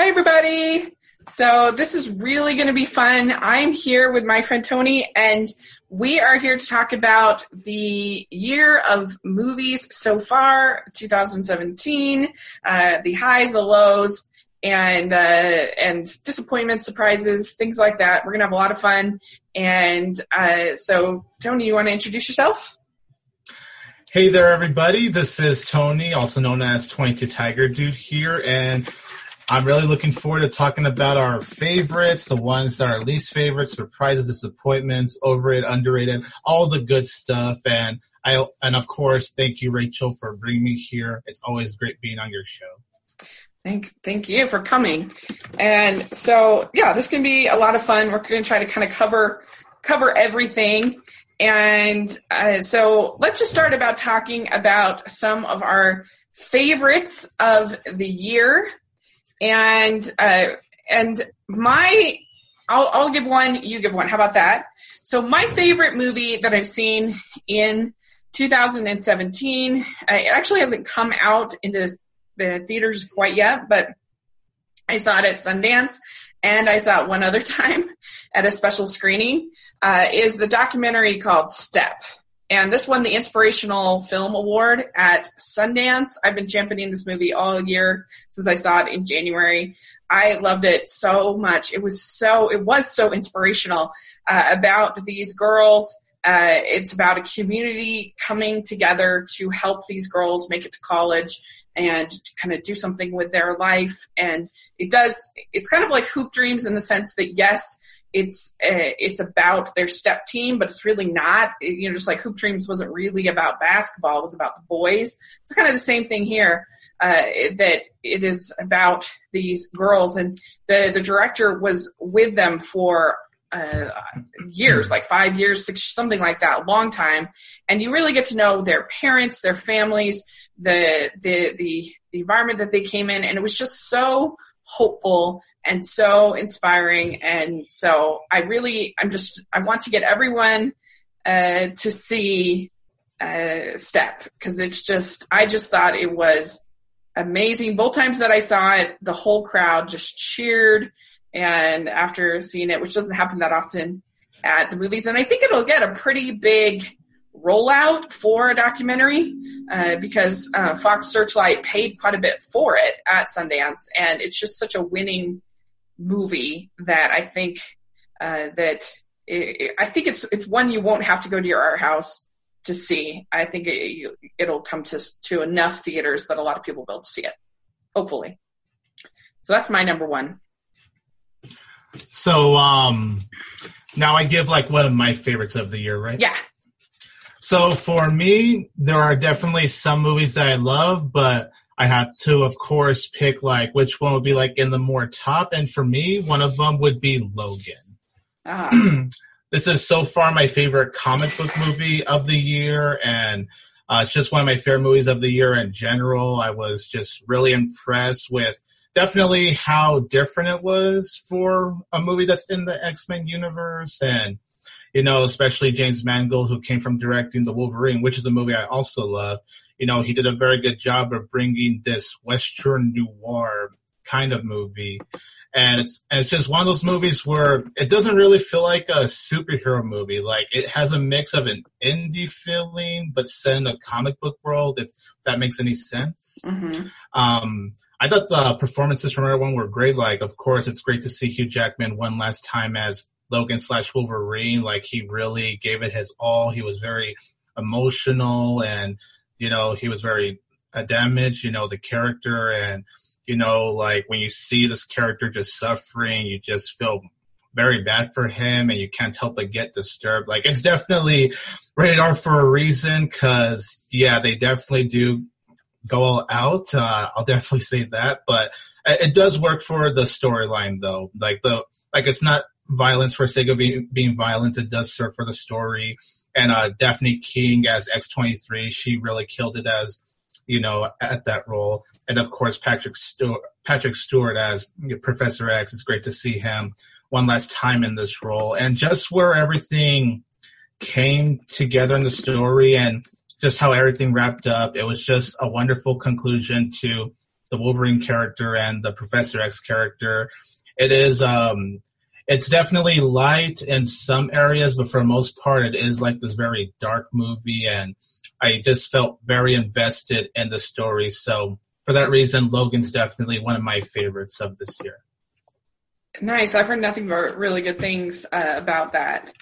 Hey, everybody. So, this is really going to be fun. I'm here with my friend Tony, and we are here to talk about the year of movies so far, 2017, uh, the highs, the lows, and uh, and disappointments, surprises, things like that. We're gonna have a lot of fun. And uh, so, Tony, you want to introduce yourself? Hey there, everybody. This is Tony, also known as 22 Tiger Dude here, and I'm really looking forward to talking about our favorites, the ones that are least favorites, surprises, disappointments, overrated, underrated, all the good stuff. And I, and of course, thank you, Rachel, for bringing me here. It's always great being on your show. Thank, thank you for coming. And so, yeah, this can be a lot of fun. We're going to try to kind of cover cover everything. And uh, so, let's just start about talking about some of our favorites of the year and uh, and my I'll, I'll give one, you give one. How about that? So my favorite movie that I've seen in 2017, uh, it actually hasn't come out into the theaters quite yet, but I saw it at Sundance and I saw it one other time at a special screening, uh, is the documentary called Step. And this won the Inspirational Film Award at Sundance. I've been championing this movie all year since I saw it in January. I loved it so much. It was so, it was so inspirational uh, about these girls. Uh, it's about a community coming together to help these girls make it to college and kind of do something with their life. And it does, it's kind of like Hoop Dreams in the sense that yes, it's uh, it's about their step team, but it's really not. You know, just like Hoop Dreams wasn't really about basketball; it was about the boys. It's kind of the same thing here. Uh, that it is about these girls, and the the director was with them for uh, years, like five years, six, something like that, long time. And you really get to know their parents, their families, the the the, the environment that they came in, and it was just so hopeful and so inspiring. And so I really, I'm just, I want to get everyone uh, to see uh, Step because it's just, I just thought it was amazing. Both times that I saw it, the whole crowd just cheered. And after seeing it, which doesn't happen that often at the movies, and I think it'll get a pretty big rollout for a documentary uh, because uh, Fox Searchlight paid quite a bit for it at Sundance, and it's just such a winning movie that I think uh, that it, I think it's it's one you won't have to go to your art house to see. I think it, it'll come to to enough theaters that a lot of people will see it. Hopefully, so that's my number one. So um, now I give like one of my favorites of the year, right? Yeah. So for me, there are definitely some movies that I love, but I have to, of course, pick like which one would be like in the more top. And for me, one of them would be Logan. Ah. this is so far my favorite comic book movie of the year, and uh, it's just one of my favorite movies of the year in general. I was just really impressed with definitely how different it was for a movie that's in the X Men universe, and you know, especially James Mangold, who came from directing The Wolverine, which is a movie I also love. You know, he did a very good job of bringing this Western noir kind of movie. And it's, and it's just one of those movies where it doesn't really feel like a superhero movie. Like it has a mix of an indie feeling, but set in a comic book world, if that makes any sense. Mm-hmm. Um, I thought the performances from everyone were great. Like, of course, it's great to see Hugh Jackman one last time as Logan slash Wolverine. Like he really gave it his all. He was very emotional and, you know, he was very damaged, you know, the character and, you know, like when you see this character just suffering, you just feel very bad for him and you can't help but get disturbed. Like it's definitely rated R for a reason because yeah, they definitely do go all out. Uh, I'll definitely say that, but it does work for the storyline though. Like the, like it's not violence for sake of being, being violence. It does serve for the story. And uh, Dafne Keen as X23, she really killed it as, you know, at that role. And of course, Patrick Stewart, Patrick Stewart as Professor X. It's great to see him one last time in this role. And just where everything came together in the story and just how everything wrapped up, it was just a wonderful conclusion to the Wolverine character and the Professor X character. It is um it's definitely light in some areas, but for the most part, it is like this very dark movie, and I just felt very invested in the story. So for that reason, Logan's definitely one of my favorites of this year. Nice. I've heard nothing but really good things uh, about that.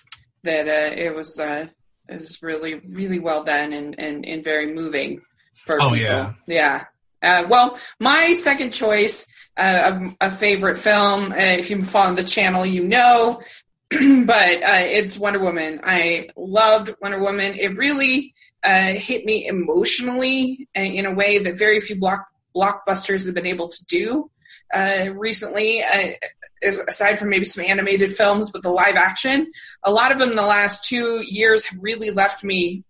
That uh, it was uh, it was really really well done and and, and very moving for oh, people. yeah, yeah. Uh, well, my second choice a, a, favorite film. Uh, if you follow the channel, you know. but uh, it's Wonder Woman. I loved Wonder Woman. It really uh, hit me emotionally uh, in a way that very few block blockbusters have been able to do uh, recently. aside from maybe some animated films, but the live action, a lot of them in the last two years have really left me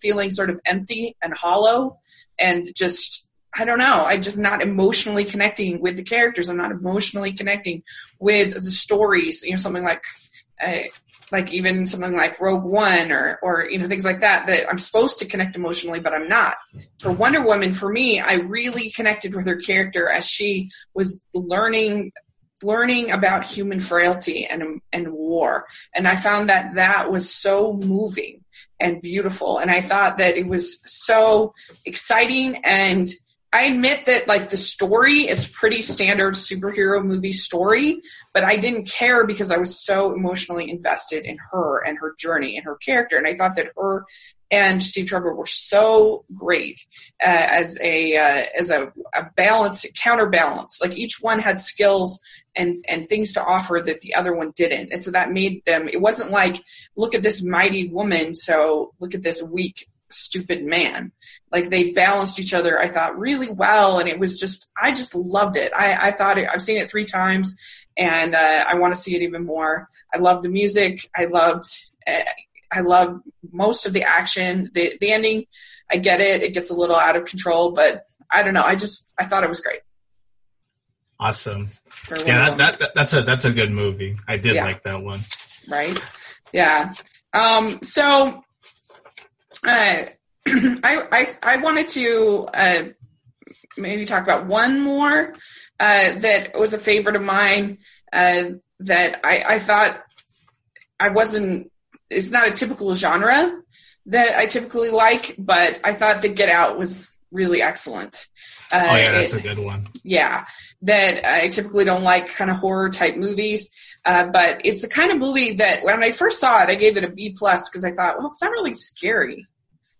feeling sort of empty and hollow, and just I don't know. I'm just not emotionally connecting with the characters. I'm not emotionally connecting with the stories. You know, something like, uh, like even something like Rogue One or, or you know things like that. That I'm supposed to connect emotionally, but I'm not. For Wonder Woman, for me, I really connected with her character as she was learning learning about human frailty and and war and i found that that was so moving and beautiful and i thought that it was so exciting and I admit that like the story is pretty standard superhero movie story, but I didn't care because I was so emotionally invested in her and her journey and her character, and I thought that her and Steve Trevor were so great uh, as a uh, as a, a balance counterbalance. Like each one had skills and and things to offer that the other one didn't, and so that made them. It wasn't like look at this mighty woman, so look at this weak stupid man. Like they balanced each other, I thought, really well. And it was just, I just loved it. I, I thought it, I've seen it three times and uh, I want to see it even more. I loved the music. I loved, uh, I love most of the action. The, the ending, I get it. It gets a little out of control, but I don't know. I just, I thought it was great. Awesome. Yeah, that, that, that's a, that's a good movie. I did yeah. like that one. Right. Yeah. Um, so uh, I, I, I wanted to uh, maybe talk about one more uh, that was a favorite of mine uh, that I, I thought I wasn't. It's not a typical genre that I typically like, but I thought the Get Out was really excellent. Uh, oh yeah, that's it, a good one. Yeah, that I typically don't like kind of horror type movies. Uh, but it's the kind of movie that when I first saw it, I gave it a B plus because I thought, well, it's not really scary.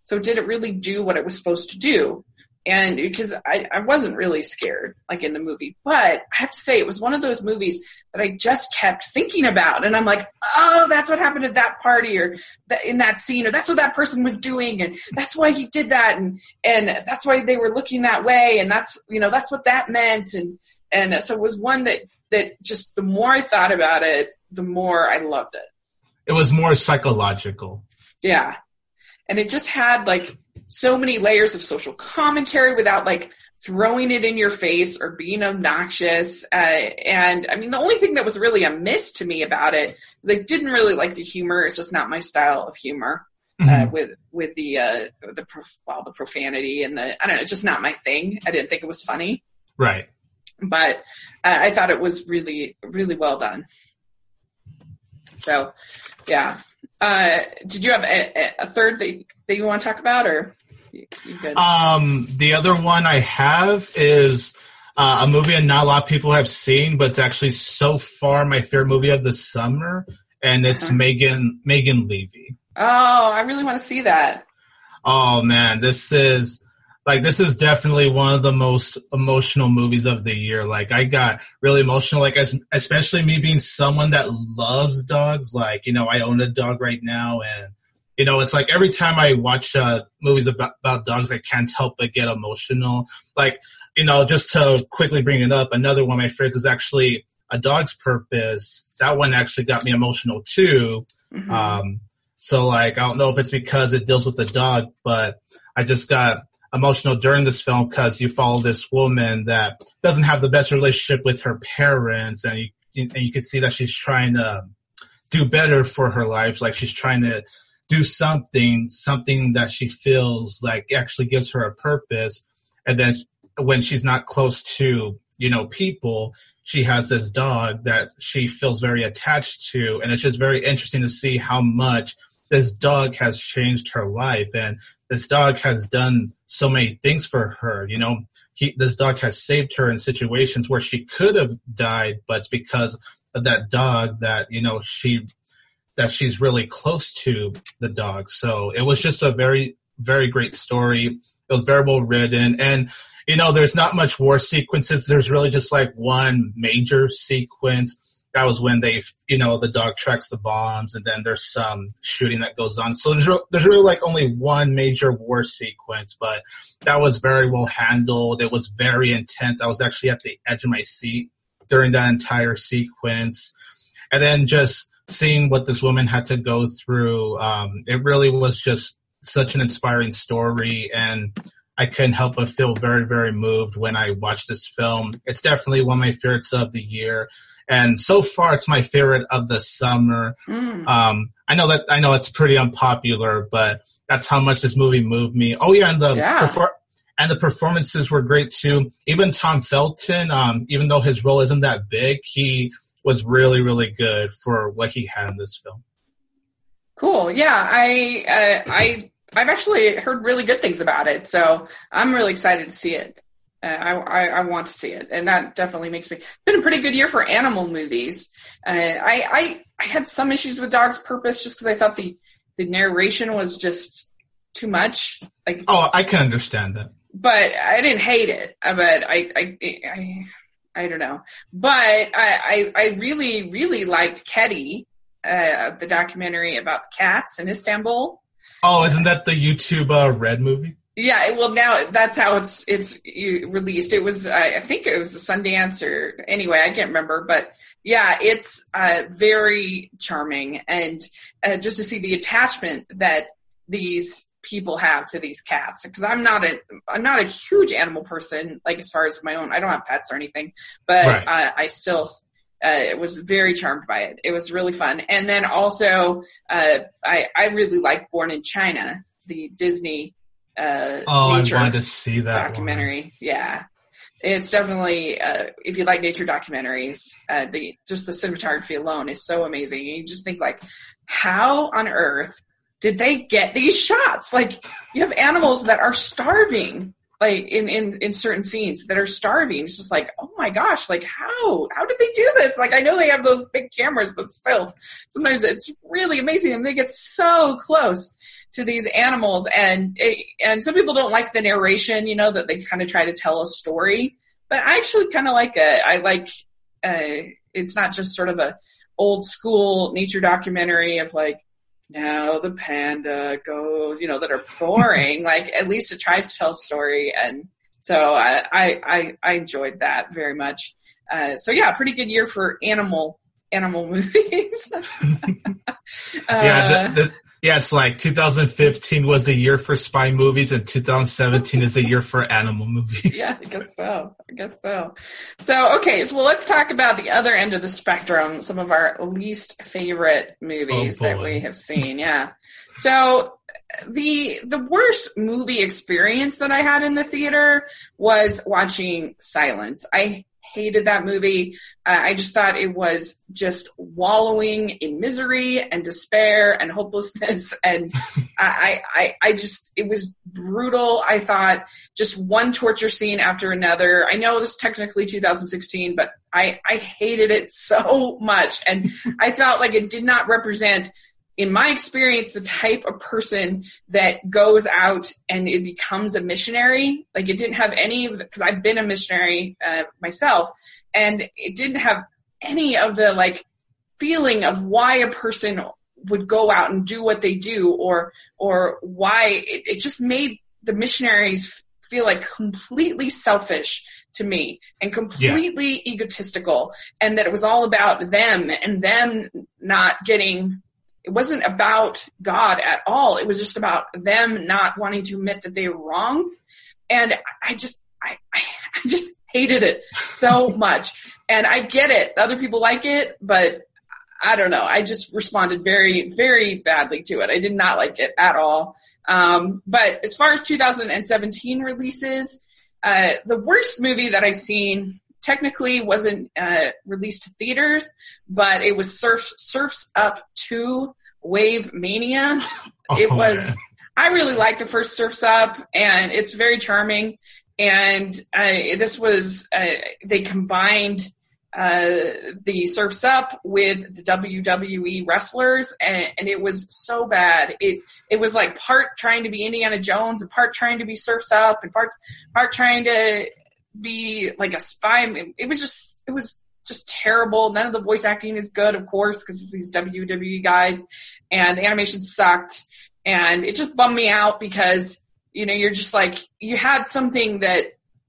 So did it really do what it was supposed to do? And because I, I wasn't really scared, like in the movie, but I have to say it was one of those movies that I just kept thinking about. And I'm like, oh, that's what happened at that party or in that scene, or that's what that person was doing. And that's why he did that. And, and that's why they were looking that way. And that's, you know, that's what that meant. And, and uh, so it was one that, that just the more I thought about it, the more I loved it. It was more psychological. Yeah and it just had like so many layers of social commentary without like throwing it in your face or being obnoxious. Uh, and I mean, the only thing that was really amiss to me about it is I didn't really like the humor. It's just not my style of humor. Uh, mm-hmm. Uh, with with the uh, the prof- well the profanity and the I don't know it's just not my thing. I didn't think it was funny. Right. But uh, I thought it was really really well done. So, yeah. Uh, did you have a, a third that, that you want to talk about, or Um, the other one I have is uh, a movie that not a lot of people have seen, but it's actually so far my favorite movie of the summer, and it's uh-huh. Megan Megan Leavey. Oh, I really want to see that. Oh man, this is like this is definitely one of the most emotional movies of the year. Like I got really emotional, like as, especially me being someone that loves dogs. Like you know, I own a dog right now, and you know, it's like every time I watch uh, movies about, about dogs, I can't help but get emotional. Like you know, just to quickly bring it up, another one of my favorites is actually A Dog's Purpose. That one actually got me emotional too. Mm-hmm. Um, so like, I don't know if it's because it deals with the dog, but I just got emotional during this film because you follow this woman that doesn't have the best relationship with her parents, and you and you can see that she's trying to do better for her life. Like she's trying to do something, something that she feels like actually gives her a purpose, and then when she's not close to you know people she has this dog that she feels very attached to and it's just very interesting to see how much this dog has changed her life and this dog has done so many things for her you know he, this dog has saved her in situations where she could have died but because of that dog that you know she that she's really close to the dog so it was just a very very great story it was very well written and you know, there's not much war sequences. There's really just like one major sequence. That was when they, you know, the dog tracks the bombs, and then there's some shooting that goes on. So there's, re- there's really like only one major war sequence, but that was very well handled. It was very intense. I was actually at the edge of my seat during that entire sequence, and then just seeing what this woman had to go through. Um, it really was just such an inspiring story, and I couldn't help but feel very, very moved when I watched this film. It's definitely one of my favorites of the year. And so far, it's my favorite of the summer. Mm. Um, I know that I know it's pretty unpopular, but that's how much this movie moved me. Oh yeah, and the yeah. Perfor- and the performances were great too. Even Tom Felton, um, even though his role isn't that big, he was really, really good for what he had in this film. Cool. Yeah, I uh, I I've actually heard really good things about it, so I'm really excited to see it. Uh, I, I, I want to see it, and that definitely makes me. It's been a pretty good year for animal movies. Uh, I, I I had some issues with Dog's Purpose just because I thought the the narration was just too much. Like oh, I can understand that, but I didn't hate it. Uh, but I I I, I don't know. But I, I I really really liked Kedi, uh, the documentary about the cats in Istanbul. Oh, isn't that the YouTube uh, Red movie? Yeah, well now that's how it's it's released. It was I think it was a Sundance or anyway I can't remember, but yeah, it's uh, very charming and uh, just to see the attachment that these people have to these cats because I'm not a I'm not a huge animal person like as far as my own I don't have pets or anything, but right. uh, I still uh, was very charmed by it. It was really fun. And then also, uh, I, I really like Born in China, the Disney uh, oh, I wanted to see that documentary. One. Yeah, it's definitely uh, if you like nature documentaries, uh, the just the cinematography alone is so amazing. You just think like, how on earth did they get these shots? Like you have animals that are starving like in, in in certain scenes that are starving. It's just like oh my gosh like how how did they do this? Like i know they have those big cameras but still sometimes it's really amazing and they get so close to these animals. And it, and some people don't like the narration you know that they kind of try to tell a story. But i actually kind of like it. I like uh, it's not just sort of a old school nature documentary of like now the panda goes, you know, that are boring. like at least it tries to tell a story, and so I I I, enjoyed that very much. Uh, so yeah, pretty good year for animal animal movies. uh, yeah, the, the, yeah, it's like 2015 was the year for spy movies, and 2017 is the year for animal movies. Yeah, I guess so. I guess so. So, okay, so well, let's talk about the other end of the spectrum. Some of our least favorite movies oh that we have seen. Yeah. So, the the worst movie experience that I had in the theater was watching Silence. I hated that movie. Uh, I just thought it was just wallowing in misery and despair and hopelessness. And I, I, I just, it was brutal. I thought just one torture scene after another. I know is technically 2016, but I, I hated it so much. And I felt like it did not represent in my experience, the type of person that goes out and it becomes a missionary, like it didn't have any of because I've been a missionary uh, myself, and it didn't have any of the like feeling of why a person would go out and do what they do, or or why it, it just made the missionaries feel like completely selfish to me and completely yeah. egotistical, and that it was all about them and them not getting it wasn't about God at all. It was just about them not wanting to admit that they were wrong. And I just, I, I just hated it so much. And I get it. Other people like it, but I don't know. I just responded very, very badly to it. I did not like it at all. Um, but as far as 2017 releases, Uh, the worst movie that I've seen technically wasn't uh, released to theaters, but it was Surf, Surfs Up 2 Wave Mania. Oh, it was, man. I really liked the first Surfs Up, and it's very charming. And uh, this was, uh, they combined uh, the Surfs Up with the WWE wrestlers, and, and it was so bad. It it was like part trying to be Indiana Jones, and part trying to be Surfs Up, and part part trying to be like a spy. It, it was just it was just terrible. None of the voice acting is good, of course, because it's these WWE guys, and the animation sucked, and it just bummed me out because you know you're just like you had something that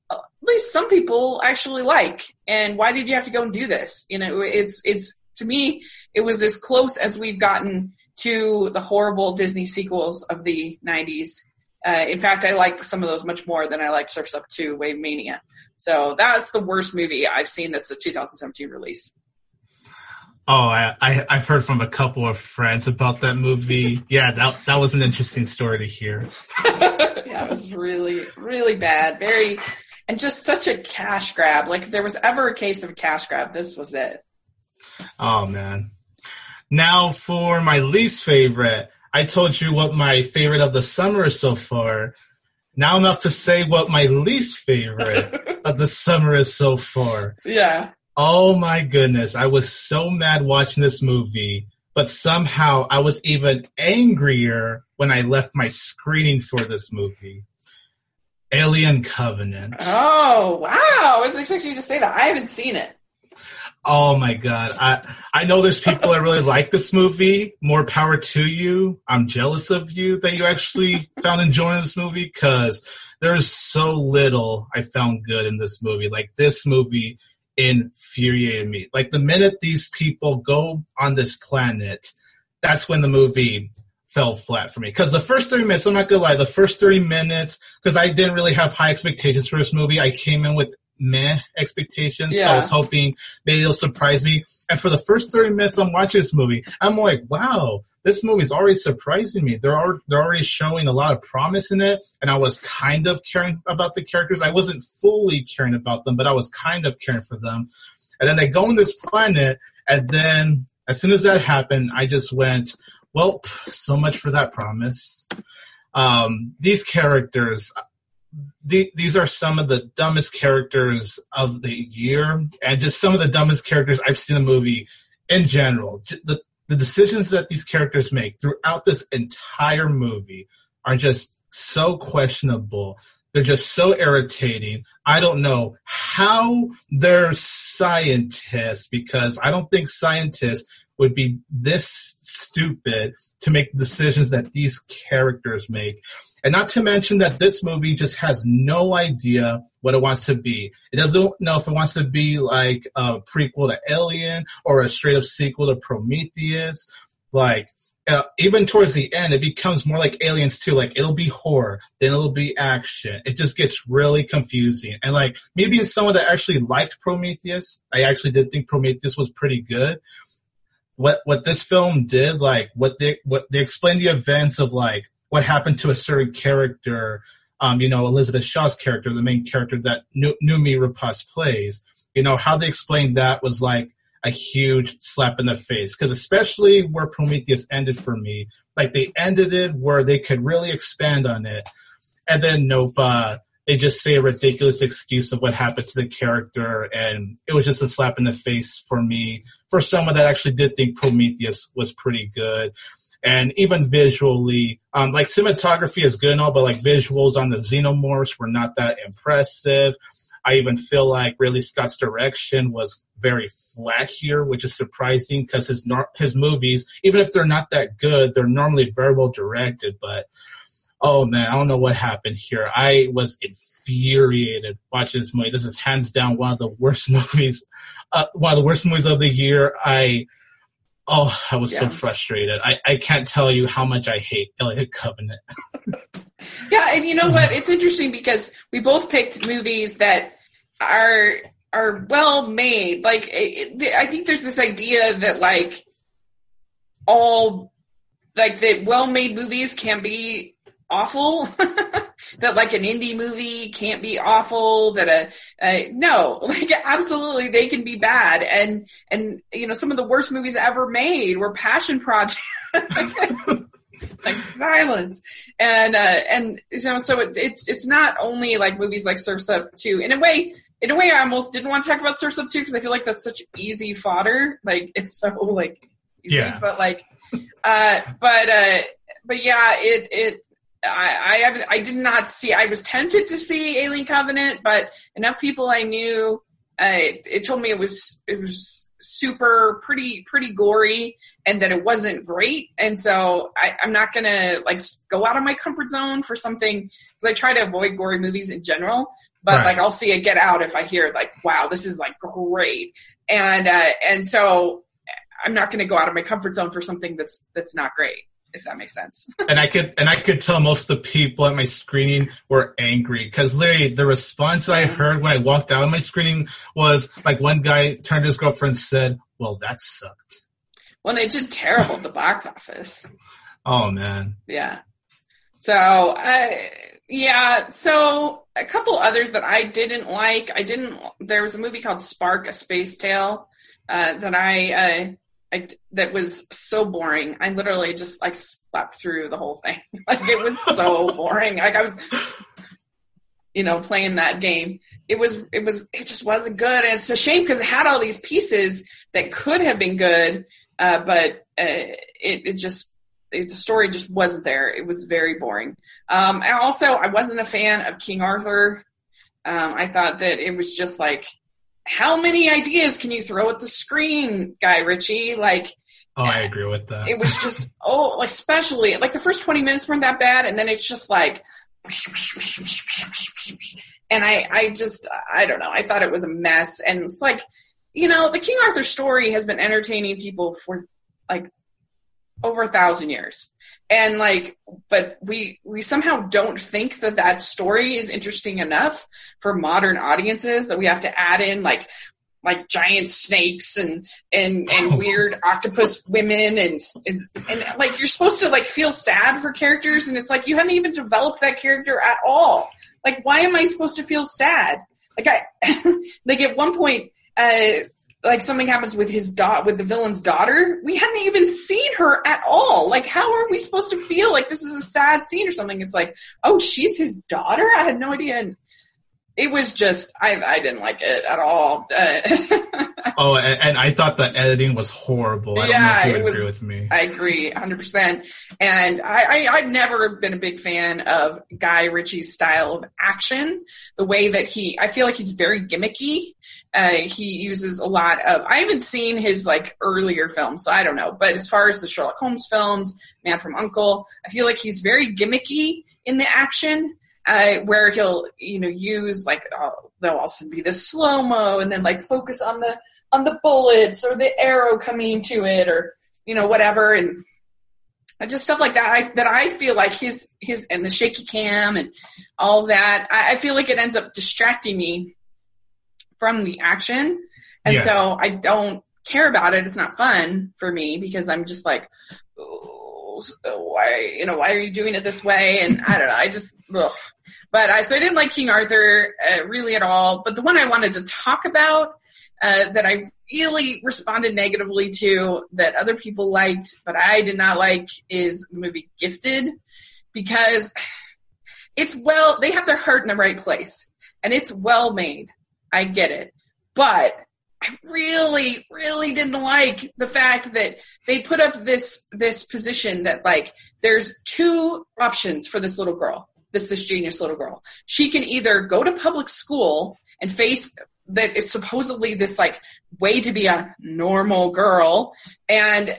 at least some people actually like and why did you have to go and do this you know it's it's to me it was as close as we've gotten to the horrible disney sequels of the 90s uh, in fact i like some of those much more than i like surfs up 2 wave mania so that's the worst movie i've seen that's a 2017 release Oh, I, I I've heard from a couple of friends about that movie. Yeah, that that was an interesting story to hear. yeah, it was really, really bad. Very, and just such a cash grab. Like if there was ever a case of a cash grab, this was it. Oh man. Now for my least favorite. I told you what my favorite of the summer is so far. Now I'm about to say what my least favorite of the summer is so far. Yeah. Oh my goodness. I was so mad watching this movie, but somehow I was even angrier when I left my screening for this movie. Alien Covenant. Oh wow! I wasn't expecting you to say that. I haven't seen it. Oh my god. I I know there's people that really like this movie. More power to you. I'm jealous of you that you actually found enjoying this movie cuz there's so little I found good in this movie. Like this movie infuriated me. Like the minute these people go on this planet, that's when the movie fell flat for me. Because the first 30 minutes, I'm not gonna lie, the first 30 minutes, because I didn't really have high expectations for this movie. I came in with meh expectations. So I was hoping maybe it'll surprise me. And for the first 30 minutes I'm watching this movie, I'm like, wow, this movie's already surprising me. They're, al- they're already showing a lot of promise in it. And I was kind of caring about the characters. I wasn't fully caring about them, but I was kind of caring for them. And then they go on this planet. And then as soon as that happened, I just went, well, so much for that promise. Um, these characters, the, these are some of the dumbest characters of the year, and just some of the dumbest characters I've seen in a movie in general. The the decisions that these characters make throughout this entire movie are just so questionable. They're just so irritating. I don't know how they're scientists because I don't think scientists would be this stupid to make decisions that these characters make. And not to mention that this movie just has no idea what it wants to be. It doesn't know if it wants to be like a prequel to Alien or a straight up sequel to Prometheus. Like, uh, even towards the end, it becomes more like Aliens 2. Like, it'll be horror, then it'll be action. It just gets really confusing. And like, being someone that actually liked Prometheus, I actually did think Prometheus was pretty good. What, what this film did, like, what they, what they explained the events of like, what happened to a certain character, um, you know, Elizabeth Shaw's character, the main character that Nu- Noomi Rapace plays, you know, how they explained that was like a huge slap in the face. Cause especially where Prometheus ended for me, like they ended it where they could really expand on it. And then nope, uh, they just say a ridiculous excuse of what happened to the character and it was just a slap in the face for me, for someone that actually did think Prometheus was pretty good and even visually, um, like cinematography is good and all, but like visuals on the xenomorphs were not that impressive. I even feel like Ridley Scott's direction was very flat here, which is surprising because his nor- his movies, even if they're not that good, they're normally very well directed. But oh man, I don't know what happened here. I was infuriated watching this movie. This is hands down one of the worst movies, uh, one of the worst movies of the year. I Oh, I was so frustrated. I, I can't tell you how much I hate Alien Covenant. Yeah, and you know what? It's interesting because we both picked movies that are are well made. Like, it, it- I think there's this idea that like all like that well made movies can be awful, that like an indie movie can't be awful. That a, a no, like absolutely they can be bad. And and you know some of the worst movies ever made were passion projects. like silence and uh and you know so it, it's it's not only like movies like surfs up too in a way in a way i almost didn't want to talk about surfs up 2 because i feel like that's such easy fodder. Like it's so like easy, Yeah. but like uh but uh but yeah it it I, I haven't I did not see I was tempted to see Alien Covenant, but enough people I knew uh, it told me it was it was super pretty pretty gory and that it wasn't great. And so I, i'm not gonna like go out of my comfort zone for something because i try to avoid gory movies in general but Right. like i'll see a get out if i hear like wow this is like great and uh and so i'm not gonna go out of my comfort zone for something that's that's not great if that makes sense and I could and I could tell most of the people at my screening were angry because literally the response I heard when I walked out of my screening was like one guy turned to his girlfriend and said, "Well, that sucked." when it did terrible at the box office Oh man, Yeah. So, uh, yeah. So, a couple others that I didn't like. I didn't. There was a movie called Spark: A Space Tale uh, that I, uh, I that was so boring. I literally just like slept through the whole thing. like it was so boring. Like I was, you know, playing that game. It was. It was. It just wasn't good. And it's a shame because it had all these pieces that could have been good, uh, but uh, it, it just the story just wasn't there. It was very boring. Um, and also, I wasn't a fan of King Arthur. Um, I thought that it was just like, how many ideas can you throw at the screen, Guy Ritchie? Like, oh I agree with that. it was just, oh, like, especially, like, the first 20 minutes weren't that bad, and then it's just like, and I, I just, I don't know. I thought it was a mess. And it's like, you know, the King Arthur story has been entertaining people for like over a thousand years. And like, but we, we somehow don't think that that story is interesting enough for modern audiences that we have to add in like, like giant snakes and, and, and weird octopus women and, and, and like you're supposed to like feel sad for characters and it's like you hadn't even developed that character at all. Like, why am I supposed to feel sad? Like I, like at one point, uh, like something happens with his dot with the villain's daughter. We hadn't even seen her at all. Like, how are we supposed to feel like this is a sad scene or something? It's like, oh, she's his daughter. I had no idea. And it was just, I, I didn't like it at all. Uh, oh, and, and I thought the editing was horrible. I Yeah, don't know if it you was- agree with me. I agree 100%. And I, I, I've never been a big fan of Guy Ritchie's style of action. The way that he, I feel like he's very gimmicky. Uh, he uses a lot of, I haven't seen his like earlier films, so I don't know. But as far as the Sherlock Holmes films, Man from Uncle, I feel like he's very gimmicky in the action. Uh, where he'll, you know, use like, uh, there'll also be the slow mo and then like focus on the, on the bullets or the arrow coming to it or, you know, whatever. And just stuff like that. I, that I feel like his, his, and the shaky cam and all that, I, I feel like it ends up distracting me from the action. And Yeah. so I don't care about it. It's not fun for me because I'm just like, why, you know, why are you doing it this way? And I don't know. I just, ugh. But I, so I didn't like King Arthur uh, really at all. But the one I wanted to talk about uh, that I really responded negatively to that other people liked, but I did not like is the movie Gifted because it's well, they have their heart in the right place and it's well made. I get it. But I really, really didn't like the fact that they put up this, this position that like, there's two options for this little girl, this, this genius little girl. She can either go to public school and face that it's supposedly this like way to be a normal girl and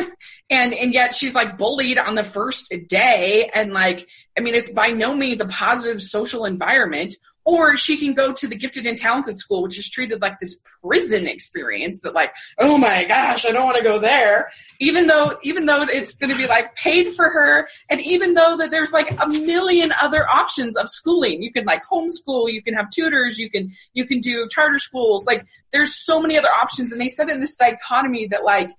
and and yet she's like bullied on the first day and like i mean it's by no means a positive social environment or she can go to the gifted and talented school which is treated like this prison experience that like oh my gosh i don't want to go there. Even though even though it's going to be like paid for her and even though that there's like a million other options of schooling. You can like homeschool you can have tutors you can you can do charter schools. Like there's so many other options and they said in this dichotomy that like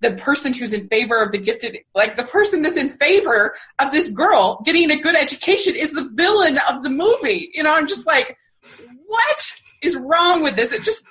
the person who's in favor of the gifted, like the person that's in favor of this girl getting a good education is the villain of the movie. You know, I'm just like, what is wrong with this? It just,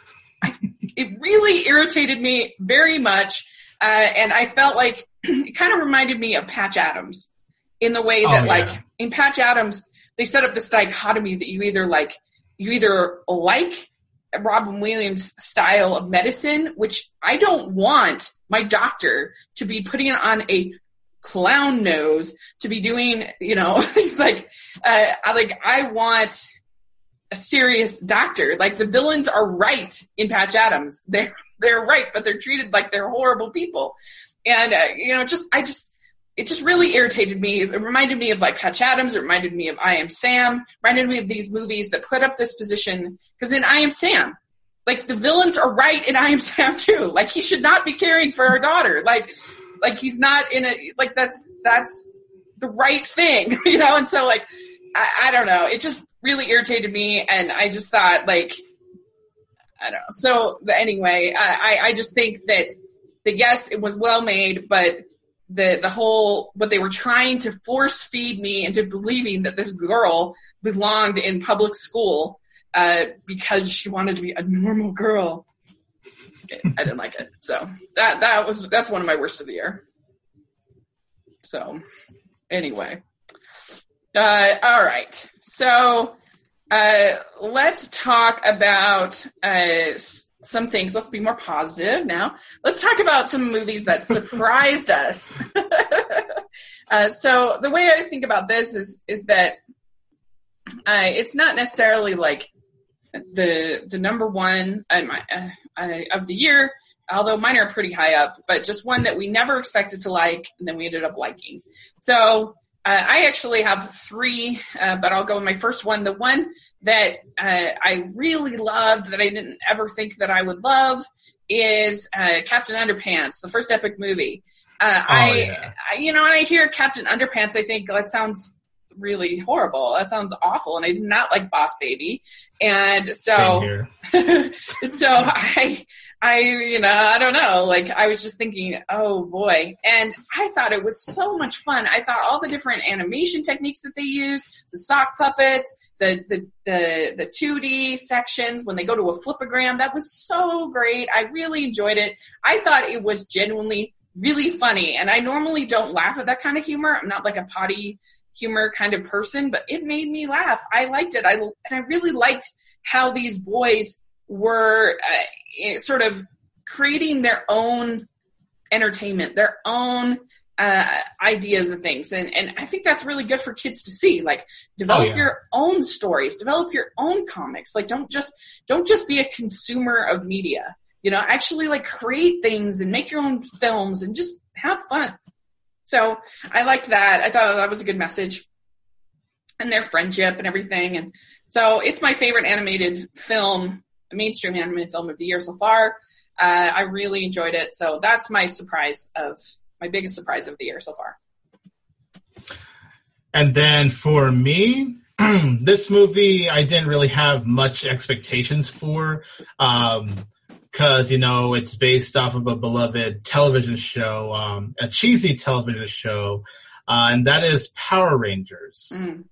I, it really irritated me very much. Uh, and I felt like it kind of reminded me of Patch Adams in the way that, oh, yeah. like, in Patch Adams, they set up this dichotomy that you either like, you either like Robin Williams style of medicine, which I don't want my doctor to be putting on a clown nose to be doing, you know, things like, uh, I like, I want a serious doctor. Like the villains are right in Patch Adams. They're, they're right, but they're treated like they're horrible people. And, uh, you know, just, I just, it just really irritated me. It reminded me of like Patch Adams. It reminded me of I Am Sam. Reminded me of these movies that put up this position because in I Am Sam, like the villains are right in I Am Sam too. Like he should not be caring for her daughter. Like, like he's not in a like that's that's the right thing, you know. And so like I, I don't know. It just really irritated me, and I just thought like I don't know. So anyway, I I just think that that yes, it was well made, but the the whole what they were trying to force feed me into believing that this girl belonged in public school uh, because she wanted to be a normal girl. I didn't like it. So that that was that's one of my worst of the year. So anyway, uh, all right. So uh, let's talk about uh, some things. Let's be more positive now. Let's talk about some movies that surprised us. uh, so the way I think about this is is that uh, it's not necessarily like the the number one uh, uh, of the year. Although mine are pretty high up, but just one that we never expected to like, and then we ended up liking. So uh, I actually have three, uh, but I'll go with my first one. The one that uh, I really loved that I didn't ever think that I would love is uh, Captain Underpants, the first epic movie. Uh, oh, I, yeah. I, you know, when I hear Captain Underpants, I think that sounds really horrible. That sounds awful. And I did not like Boss Baby. And so, so I, I, you know, I don't know. Like I was just thinking, oh boy. And I thought it was so much fun. I thought all the different animation techniques that they use, the sock puppets, the, the, the, the 2D sections when they go to a flipogram, that was so great. I really enjoyed it. I thought it was genuinely really funny. And I normally don't laugh at that kind of humor. I'm not like a potty humor kind of person, but it made me laugh. I liked it. I and I really liked how these boys were uh, sort of creating their own entertainment, their own uh, ideas and things, and and I think that's really good for kids to see. Like develop oh, yeah. your own stories, develop your own comics. Like don't just don't just be a consumer of media. You know, actually like create things and make your own films and just have fun. So I liked that. I thought that was a good message and their friendship and everything. And so it's my favorite animated film, mainstream animated film of the year so far. Uh, I really enjoyed it. So that's my surprise of my biggest surprise of the year so far. And then for me, this movie I didn't really have much expectations for. Um, because you know it's based off of a beloved television show, um, a cheesy television show, uh, and that is Power Rangers. Mm.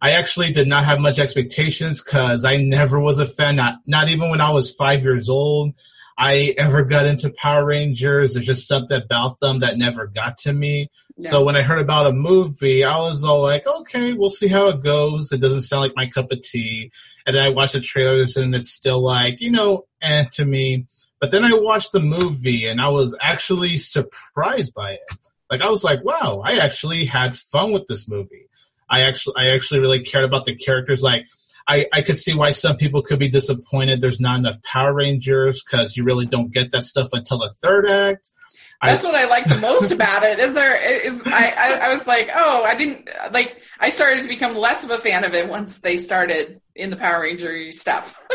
I actually did not have much expectations because I never was a fan. Not not even when I was five years old. I ever got into Power Rangers. There's just something about them that never got to me. So when I heard about a movie, I was all like, okay, we'll see how it goes. It doesn't sound like my cup of tea. And then I watched the trailers and it's still like, you know, eh to me. But then I watched the movie and I was actually surprised by it. Like I was like, wow, I actually had fun with this movie. I actually, I actually really cared about the characters. Like, I, I could see why some people could be disappointed there's not enough Power Rangers because you really don't get that stuff until the third act. That's I, what I like the most about it. Is there is I, I, I was like, oh, I didn't like. I started to become less of a fan of it once they started in the Power Ranger stuff.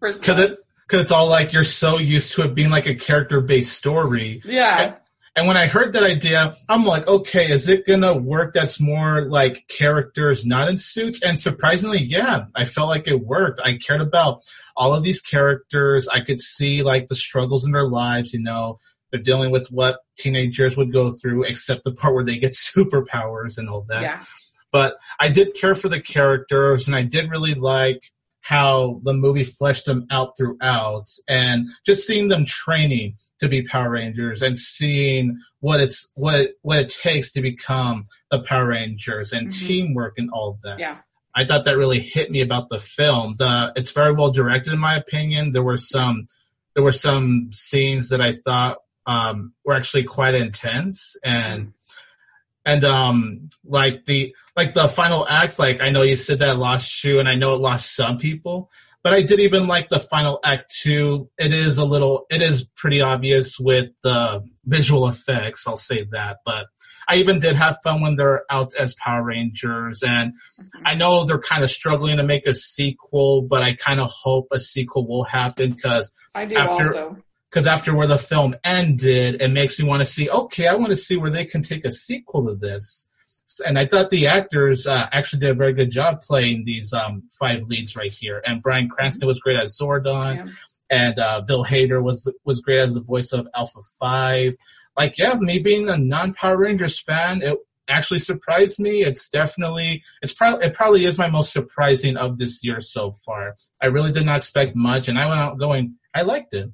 Because it because it's all like you're so used to it being like a character based story. Yeah. And, when I heard that idea, I'm like, okay, is it gonna work? That's more like characters not in suits. And surprisingly, yeah, I felt like it worked. I cared about all of these characters. I could see like the struggles in their lives, you know, they're dealing with what teenagers would go through, except the part where they get superpowers and all that. Yeah. But I did care for the characters, and I did really like how the movie fleshed them out throughout, and just seeing them training to be Power Rangers and seeing what it's what what it takes to become the Power Rangers and Mhm. teamwork and all of that. Yeah. I thought that really hit me about the film. The it's very well directed in my opinion. There were some there were some scenes that I thought um, were actually quite intense and and um like the like the final act like I know you said that lost you and I know it lost some people but I did even like the final act too. It is a little it is pretty obvious with the visual effects, I'll say that, but I even did have fun when they're out as Power Rangers and I know they're kind of struggling to make a sequel, but I kind of hope a sequel will happen because I do After- also. because after where the film ended, it makes me want to see. Okay, I want to see where they can take a sequel to this. And I thought the actors uh, actually did a very good job playing these um, five leads right here. And Bryan Cranston was great as Zordon, Yeah. and uh, Bill Hader was was great as the voice of Alpha Five. Like, yeah, me being a non Power Rangers fan, it actually surprised me. It's definitely it's probably it probably is my most surprising of this year so far. I really did not expect much, and I went out going, I liked it.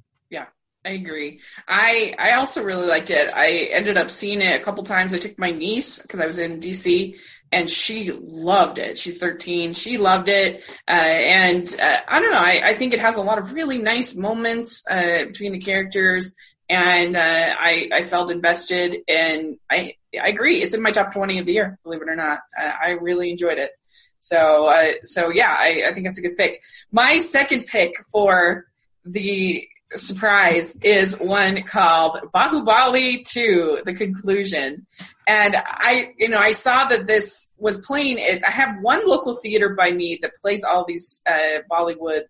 I agree. I I also really liked it. I ended up seeing it a couple times. I took my niece because I was in DC, and she loved it. She's 13. She loved it, uh, and uh, I don't know. I, I think it has a lot of really nice moments uh, between the characters, and uh, I I felt invested. And I I agree. It's in my top 20 of the year. Believe it or not, uh, I really enjoyed it. So uh, so yeah, I, I think that's a good pick. My second pick for the surprise is one called Baahubali 2, The Conclusion. And I, you know, I saw that this was playing it. I have one local theater by me that plays all these, uh, Bollywood,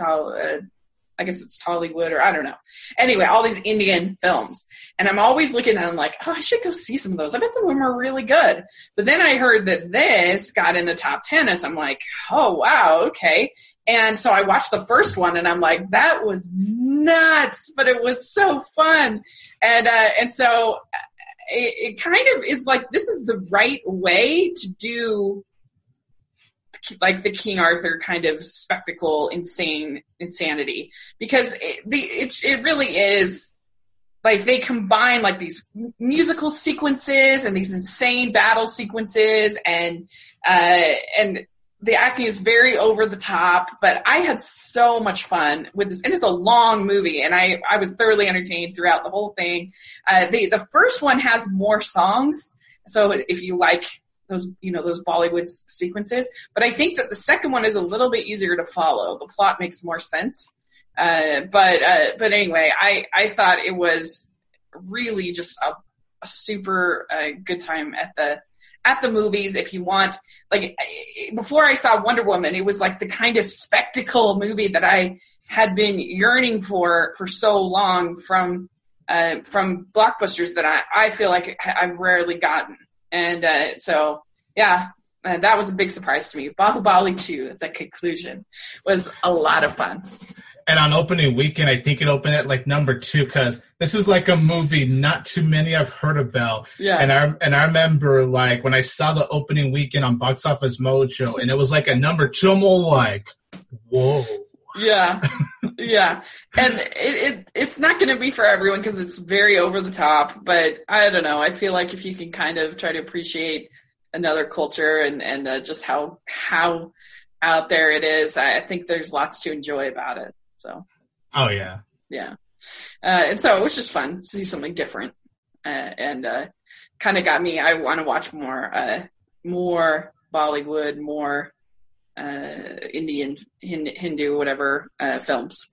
uh, I guess it's Tollywood or I don't know. Anyway, all these Indian films. And I'm always looking at them like, oh, I should go see some of those. I bet some of them are really good. But then I heard that this got in the top 10 and so I'm like, oh wow, okay. And so I watched the first one and I'm like, that was nuts, but it was so fun. And, uh, and so it, it kind of is like, this is the right way to do like the King Arthur kind of spectacle, insane insanity, because it, the, it, it really is like they combine like these musical sequences and these insane battle sequences and, uh, and the acting is very over the top, but I had so much fun with this. And it's a long movie, and I, I was thoroughly entertained throughout the whole thing. Uh, the the first one has more songs, so if you like those you know those Bollywood sequences, but I think that the second one is a little bit easier to follow. The plot makes more sense. Uh, but uh, but anyway, I I thought it was really just a, a super uh, good time at the at the movies if you want like before I saw Wonder Woman, it was like the kind of spectacle movie that I had been yearning for for so long from uh, from blockbusters that I, I feel like I've rarely gotten. And uh, so, yeah, uh, that was a big surprise to me. Baahubali 2, the conclusion, was a lot of fun. And on opening weekend, I think it opened at like number two because this is like a movie not too many I've heard about. Yeah. And I and I remember like when I saw the opening weekend on Box Office Mojo, and it was like a number two. I'm all like, whoa. Yeah, yeah, and it, it it's not going to be for everyone because it's very over the top. But I don't know. I feel like if you can kind of try to appreciate another culture and and uh, just how how out there it is, I, I think there's lots to enjoy about it. So Oh yeah. yeah, uh, and so it was just fun to see something different, uh, and uh, kind of got me. I want to watch more, uh, more Bollywood, more uh, Indian, Hin- Hindu, whatever uh, films,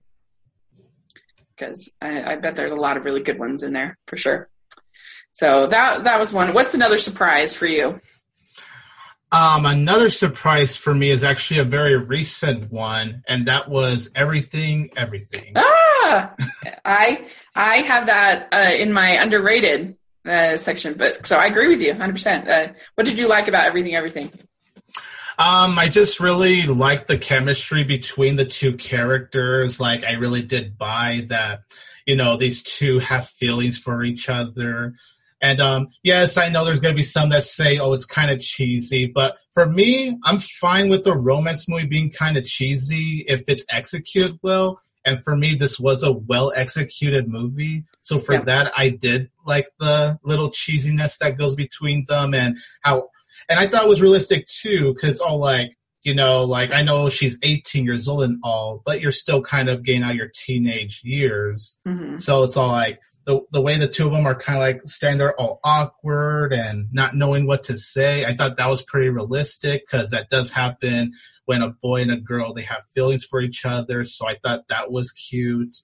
because I, I bet there's a lot of really good ones in there for sure. So that that was one. What's another surprise for you? Um, another surprise for me is actually a very recent one, and that was everything, everything. Ah, I I have that uh, in my underrated uh, section, but so I agree with you 100. percent uh, What did you like about everything? Everything? Um, I just really liked the chemistry between the two characters. Like, I really did buy that, you know, these two have feelings for each other. And um, yes, I know there's going to be some that say, oh, it's kind of cheesy. But for me, I'm fine with the romance movie being kind of cheesy if it's executed well. And for me, this was a well executed movie. So for yeah. that, I did like the little cheesiness that goes between them and how, and I thought it was realistic too, because it's all like, you know, like I know she's 18 years old and all, but you're still kind of getting out your teenage years. Mm-hmm. So it's all like, the the way the two of them are kind of like standing there all awkward and not knowing what to say. I thought that was pretty realistic because that does happen when a boy and a girl they have feelings for each other. So I thought that was cute,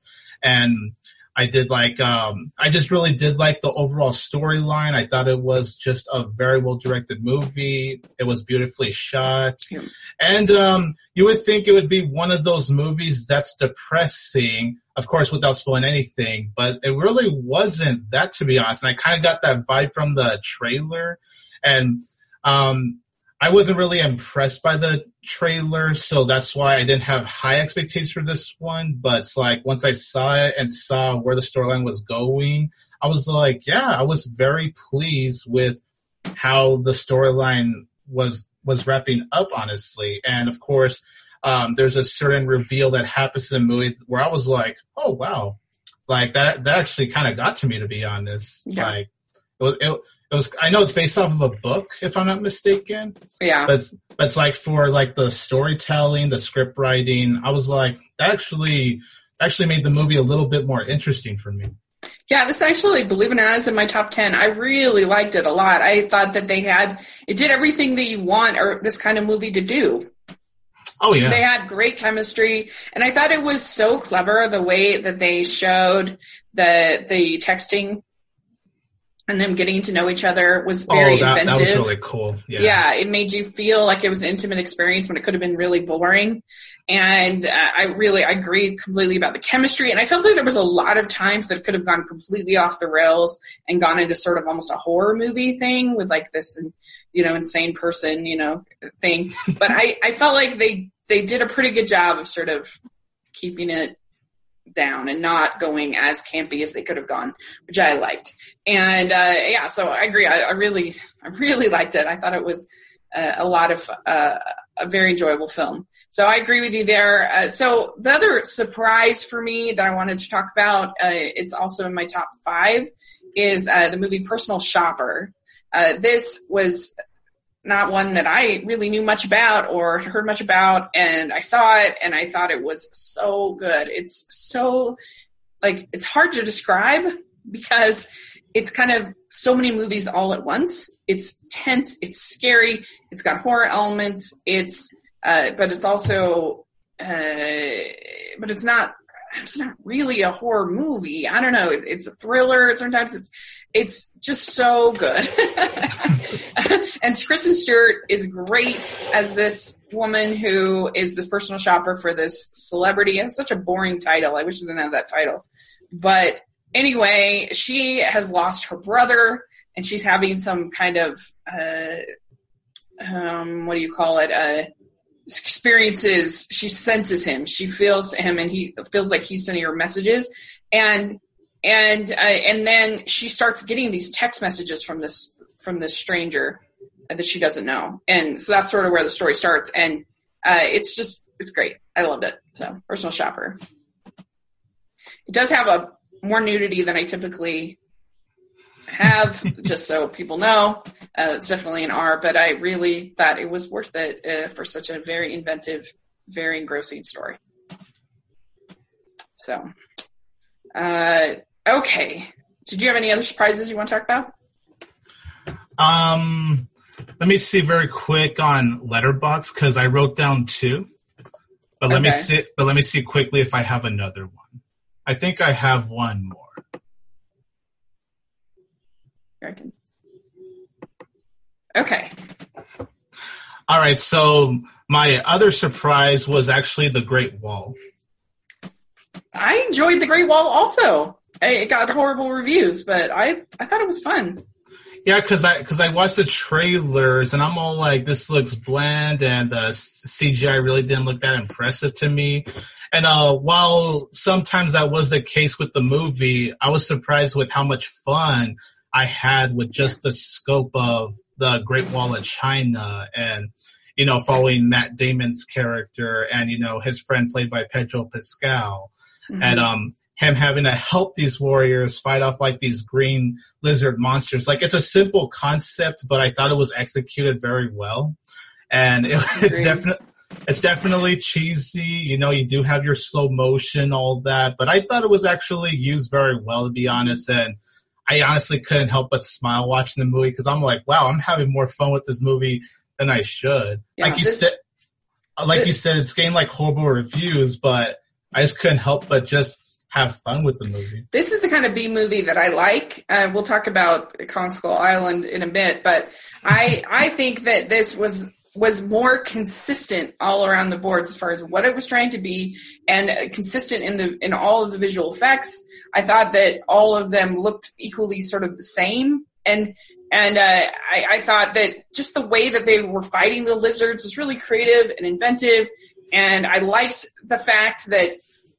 and I did like um, I just really did like the overall storyline. I thought it was just a very well directed movie. It was beautifully shot, and um, you would think it would be one of those movies that's depressing of course, without spoiling anything, but it really wasn't that, to be honest. And I kind of got that vibe from the trailer, and um, I wasn't really impressed by the trailer, so that's why I didn't have high expectations for this one. But it's like once I saw it and saw where the storyline was going, I was like, yeah, I was very pleased with how the storyline was was wrapping up, honestly. And of course, um, there's a certain reveal that happens in the movie where I was like, oh wow, like that that actually kind of got to me to be honest. Yeah. Like it was, it, it, was I know it's based off of a book if I'm not mistaken. Yeah. But, but it's like for like the storytelling, the script writing, I was like that actually actually made the movie a little bit more interesting for me. Yeah, this actually, believe it or not, is in my top 10. I really liked it a lot. I thought that they had, it did everything that you want or this kind of movie to do. Oh yeah. They had great chemistry and I thought it was so clever the way that they showed the the texting and them getting to know each other was very oh, that, inventive. That was really cool. Yeah. yeah, it made you feel like it was an intimate experience when it could have been really boring. And uh, I really I agreed completely about the chemistry. And I felt like there was a lot of times that could have gone completely off the rails and gone into sort of almost a horror movie thing with like this, you know, insane person, you know, thing. But I I felt like they they did a pretty good job of sort of keeping it down and not going as campy as they could have gone, which I liked. And uh, yeah, so I agree. I, I, really, I really liked it. I thought it was uh, a lot of uh, a very enjoyable film. So I agree with you there. Uh, so the other surprise for me that I wanted to talk about, uh, it's also in my top five, is uh, the movie Personal Shopper. this was not one that I really knew much about or heard much about. And I saw it and I thought it was so good. It's so, like, it's hard to describe because it's kind of so many movies all at once. It's tense, it's scary, it's got horror elements, it's, uh, but it's also, uh, but it's not it's not really a horror movie. I don't know. It's a thriller. Sometimes it's it's just so good. and Kristen Stewart is great as this woman who is this personal shopper for this celebrity. It has such a boring title. I wish it didn't have that title. But anyway, she has lost her brother and she's having some kind of uh, um, what do you call it? Uh, experiences she senses him she feels him and he feels like he's sending her messages and and uh, and then she starts getting these text messages from this from this stranger that she doesn't know. And so that's sort of where the story starts. And uh, it's just it's great. I loved it. So personal shopper. It does have a more nudity than i typically have, just so people know. Uh, it's definitely an R, but I really thought it was worth it uh, for such a very inventive, very engrossing story. So, uh, okay. Did you have any other surprises you want to talk about? Um, let me see very quick on Letterboxd because I wrote down two. But let okay. me see. But let me see quickly if I have another one. I think I have one more. Okay. All right. So my other surprise was actually the Great Wall. I enjoyed the Great Wall also. It got horrible reviews, but I I thought it was fun. Yeah, because I because I watched the trailers and I'm all like, this looks bland and the CGI really didn't look that impressive to me. And uh, while sometimes that was the case with the movie, I was surprised with how much fun I had with just the scope of the Great Wall of China and you know following Matt Damon's character and you know his friend played by Pedro Pascal mm-hmm. and um him having to help these warriors fight off like these green lizard monsters. Like it's a simple concept, but I thought it was executed very well. And it, it's definitely it's definitely cheesy. You know, you do have your slow motion, all that, but I thought it was actually used very well, to be honest. And I honestly couldn't help but smile watching the movie because I'm like, wow, I'm having more fun with this movie than I should. Yeah, like you this, said, like this, you said, it's getting like horrible reviews, but I just couldn't help but just have fun with the movie. This is the kind of B movie that I like. Uh, we'll talk about Kong Skull Island in a bit, but I I think that this was was more consistent all around the boards as far as what it was trying to be and consistent in the in all of the visual effects. I thought that all of them looked equally sort of the same and and uh, I, I thought that just the way that they were fighting the lizards was really creative and inventive and I liked the fact that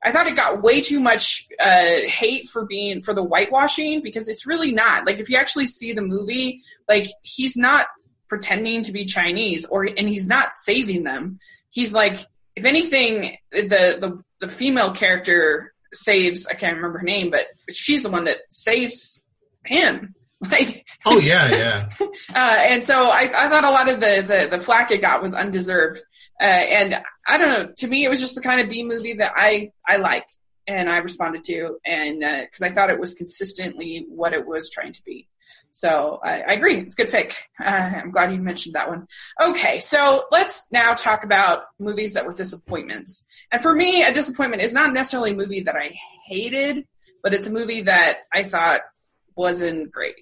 I thought it got way too much uh, hate for being for the whitewashing because it's really not. Like if you actually see the movie, like he's not pretending to be Chinese or and he's not saving them. He's like if anything the the the female character saves I can't remember her name, but she's the one that saves him. Like, oh yeah, yeah. uh, and so I, I thought a lot of the, the, the flack it got was undeserved. Uh, and I don't know. To me, it was just the kind of B movie that I I liked and I responded to, and because uh, I thought it was consistently what it was trying to be. So I, I agree. It's a good pick. Uh, I'm glad you mentioned that one. Okay, so let's now talk about movies that were disappointments. And for me, a disappointment is not necessarily a movie that I hated, but it's a movie that I thought wasn't great.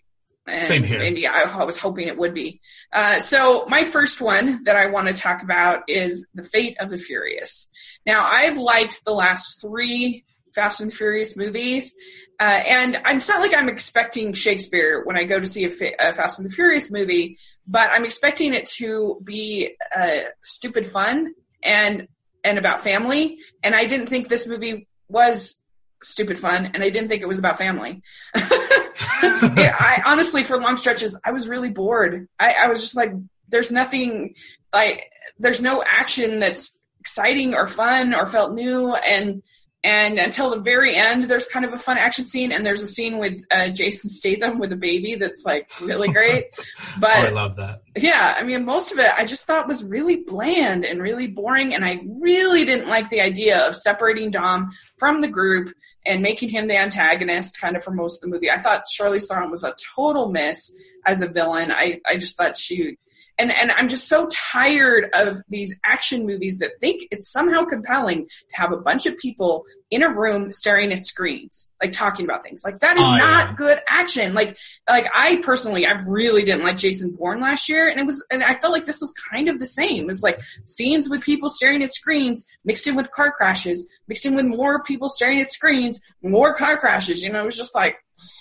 And, Same here. And yeah, I, was hoping it would be. Uh, so my first one that I want to talk about is The Fate of the Furious. Now, I've liked the last three Fast and Furious movies, uh, and I'm it's not like I'm expecting Shakespeare when I go to see a, a, Fast and the Furious movie, but I'm expecting it to be uh, stupid fun and and about family. And I didn't think this movie was stupid fun, and I didn't think it was about family. I honestly, for long stretches, I was really bored. I, I was just like, there's nothing like, there's no action that's exciting or fun or felt new, and and until the very end, there's kind of a fun action scene, and there's a scene with uh, Jason Statham with a baby that's like really great. But oh, I love that. Yeah, I mean, most of it I just thought was really bland and really boring, and I really didn't like the idea of separating Dom from the group and making him the antagonist, kind of for most of the movie. I thought Charlize Theron was a total miss as a villain. I I just thought she and and I'm just so tired of these action movies that think it's somehow compelling to have a bunch of people in a room staring at screens, like talking about things. Like that is oh, not yeah. good action. Like like I personally, I really didn't like Jason Bourne last year, and it was and I felt like this was kind of the same. It was like scenes with people staring at screens mixed in with car crashes, mixed in with more people staring at screens, more car crashes. You know, it was just like.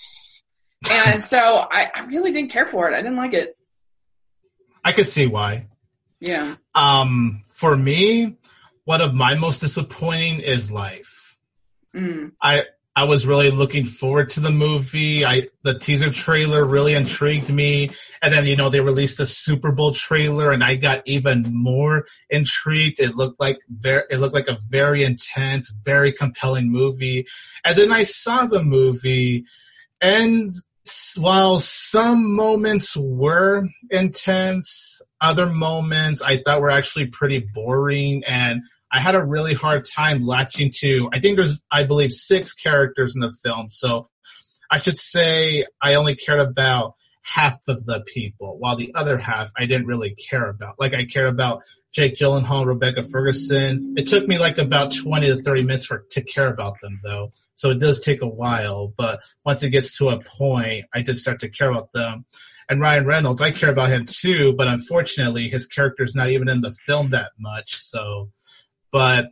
And so I, I really didn't care for it. I didn't like it. I could see why. Yeah. Um, for me, one of my most disappointing is Life. Mm. I I was really looking forward to the movie. I the teaser trailer really intrigued me, and then you know they released the Super Bowl trailer, and I got even more intrigued. It looked like very it looked like a very intense, very compelling movie, and then I saw the movie, and while some moments were intense, other moments I thought were actually pretty boring and I had a really hard time latching to I think there's I believe six characters in the film. So I should say I only cared about half of the people, while the other half I didn't really care about. Like I care about Jake Gyllenhaal, Rebecca Ferguson. It took me like about 20 to 30 minutes for to care about them though. So it does take a while, but once it gets to a point, I did start to care about them. And Ryan Reynolds, I care about him too, but unfortunately his character's not even in the film that much. So, but